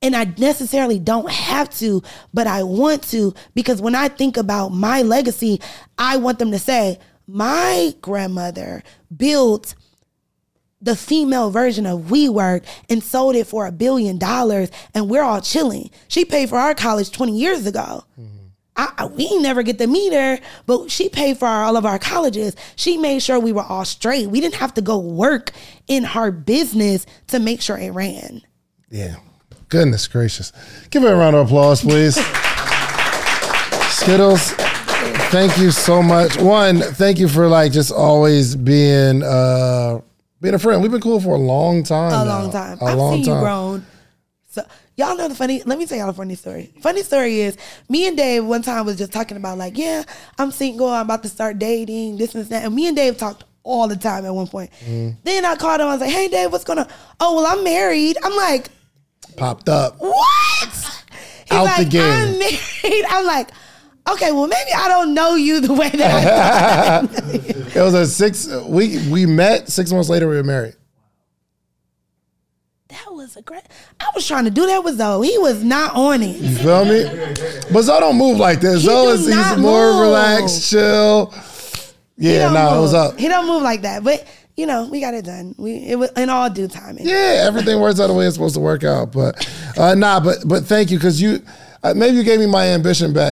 and I necessarily don't have to, but I want to because when I think about my legacy, I want them to say, my grandmother built the female version of WeWork and sold it for a billion dollars and we're all chilling. She paid for our college 20 years ago. I, I- we never get to meet her, but she paid for our, all of our colleges. She made sure we were all straight. We didn't have to go work in her business to make sure it ran. Yeah. Goodness gracious. Give her a round of applause, please. Skittlez, thank you so much. One, thank you for like just always being uh being a friend. We've been cool for a long time. A now. long time. A I've long seen time. you grown. So y'all know the funny. Let me tell y'all a funny story. Funny story is me and Dave one time was just talking about like, yeah, I'm single. I'm about to start dating. This and that. And me and Dave talked all the time at one point. Mm-hmm. Then I called him. I was like, hey Dave, what's going on? Oh well, I'm married. I'm like, Popped up. what? He's Out the like, gate. I'm married. I'm like, okay, well maybe I don't know you the way that I thought. It was a six we we met, six months later we were married. that was a great. I was trying to do that with Zoe. He was not on it. You feel me? But Zoe don't move like this. He Zoe is he's more move. relaxed, chill. Yeah, no, it was up. He don't move like that, but you know, we got it done. We it was in all due timing. Yeah, everything works out the way it's supposed to work out. But uh, nah, but but thank you because you uh, maybe you gave me my ambition back.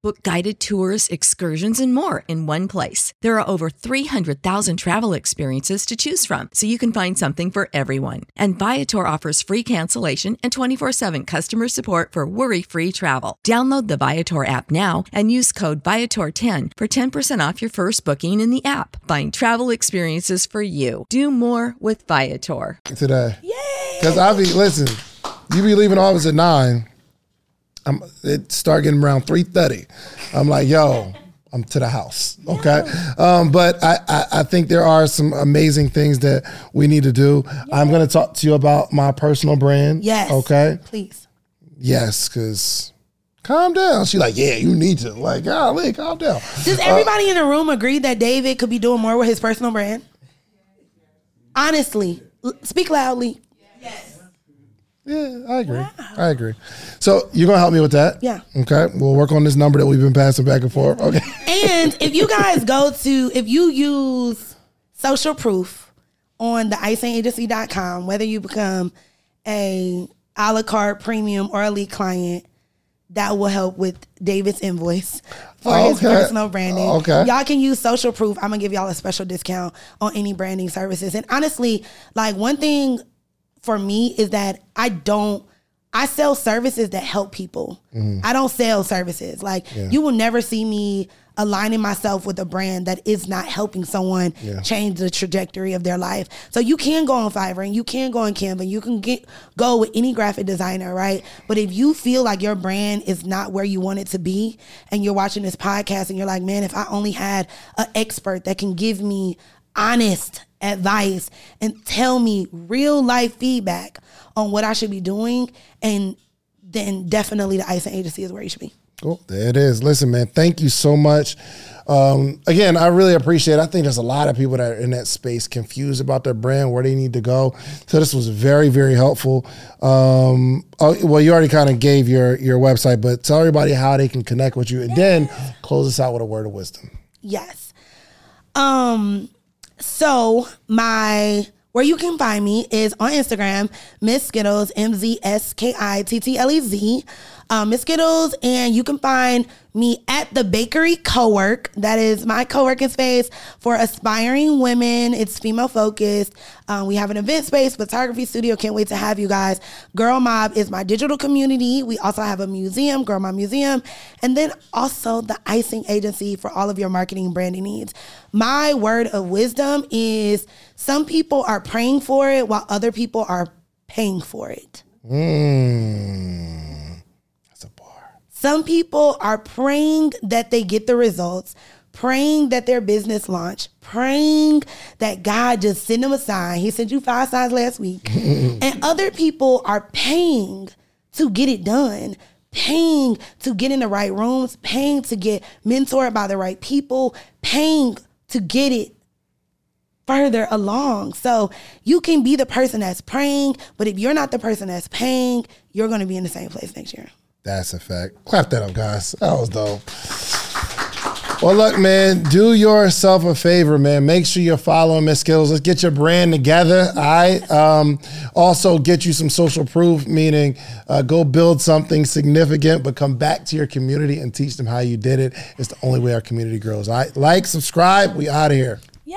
Book guided tours, excursions, and more in one place. There are over 300,000 travel experiences to choose from, so you can find something for everyone. And Viator offers free cancellation and 24 7 customer support for worry free travel. Download the Viator app now and use code Viator10 for 10% off your first booking in the app. Find travel experiences for you. Do more with Viator. today. Yay! Because I be listen, you be leaving office at nine. I'm it start getting around three thirty. I'm like, yo, I'm to the house. Okay. Um, but I, I, I think there are some amazing things that we need to do. I'm gonna talk to you about my personal brand. Yes. Okay. Please. Yes, because calm down. She's like, yeah, you need to. Like, golly, calm down. Does everybody in the room agree that David could be doing more with his personal brand? Honestly, speak loudly. Yeah, I agree. I agree. So you're gonna help me with that? Yeah. Okay. We'll work on this number that we've been passing back and forth. Okay. And if you guys go to, if you use social proof on the icingagency.com, whether you become a a la carte premium or elite client, that will help with David's invoice for his personal branding. Okay. Y'all can use social proof. I'm gonna give y'all a special discount on any branding services. And honestly, like one thing for me is that I don't I sell services that help people. Mm-hmm. I don't sell services. Like you will never see me aligning myself with a brand that is not helping someone change the trajectory of their life. So you can go on Fiverr and you can go on Canva, you can get go with any graphic designer, right? But if you feel like your brand is not where you want it to be and you're watching this podcast and you're like, "Man, if I only had an expert that can give me honest advice and tell me real life feedback on what I should be doing, and then definitely the icing agency is where you should be. Cool. There it is. Listen, man, thank you so much. Um, again, I really appreciate it. I think there's a lot of people that are in that space confused about their brand, where they need to go. So this was very, very helpful. Um, oh, well, you already kind of gave your your website, but tell everybody how they can connect with you, and then close us out with a word of wisdom. Yes. Um. So my where you can find me is on Instagram, Miss Skittlez, M Z S K I T T L E Z, um, Miss Skittlez, and you can find me at the Bakery Co-work. That is my co-working space for aspiring women. It's female focused. Um, we have an event space, photography studio. Can't wait to have you guys. Gurl Mobb is my digital community. We also have a museum, Gurl Mobb Museum, and then also the icing agency for all of your marketing and branding needs. My word of wisdom is some people are praying for it while other people are paying for it. Mm. That's a bar. Some people are praying that they get the results, praying that their business launch, praying that God just send them a sign. He sent you five signs last week. and other people are paying to get it done, paying to get in the right rooms, paying to get mentored by the right people, paying to get it further along. So you can be the person that's praying, but if you're not the person that's paying, you're going to be in the same place next year. That's a fact. Clap that up, guys. That was dope. Well, look, man, do yourself a favor, man. Make sure you're following Miss Skittlez. Let's get your brand together. I um, also get you some social proof, meaning uh, go build something significant, but come back to your community and teach them how you did it. It's the only way our community grows. I like, subscribe. We out of here. Yay!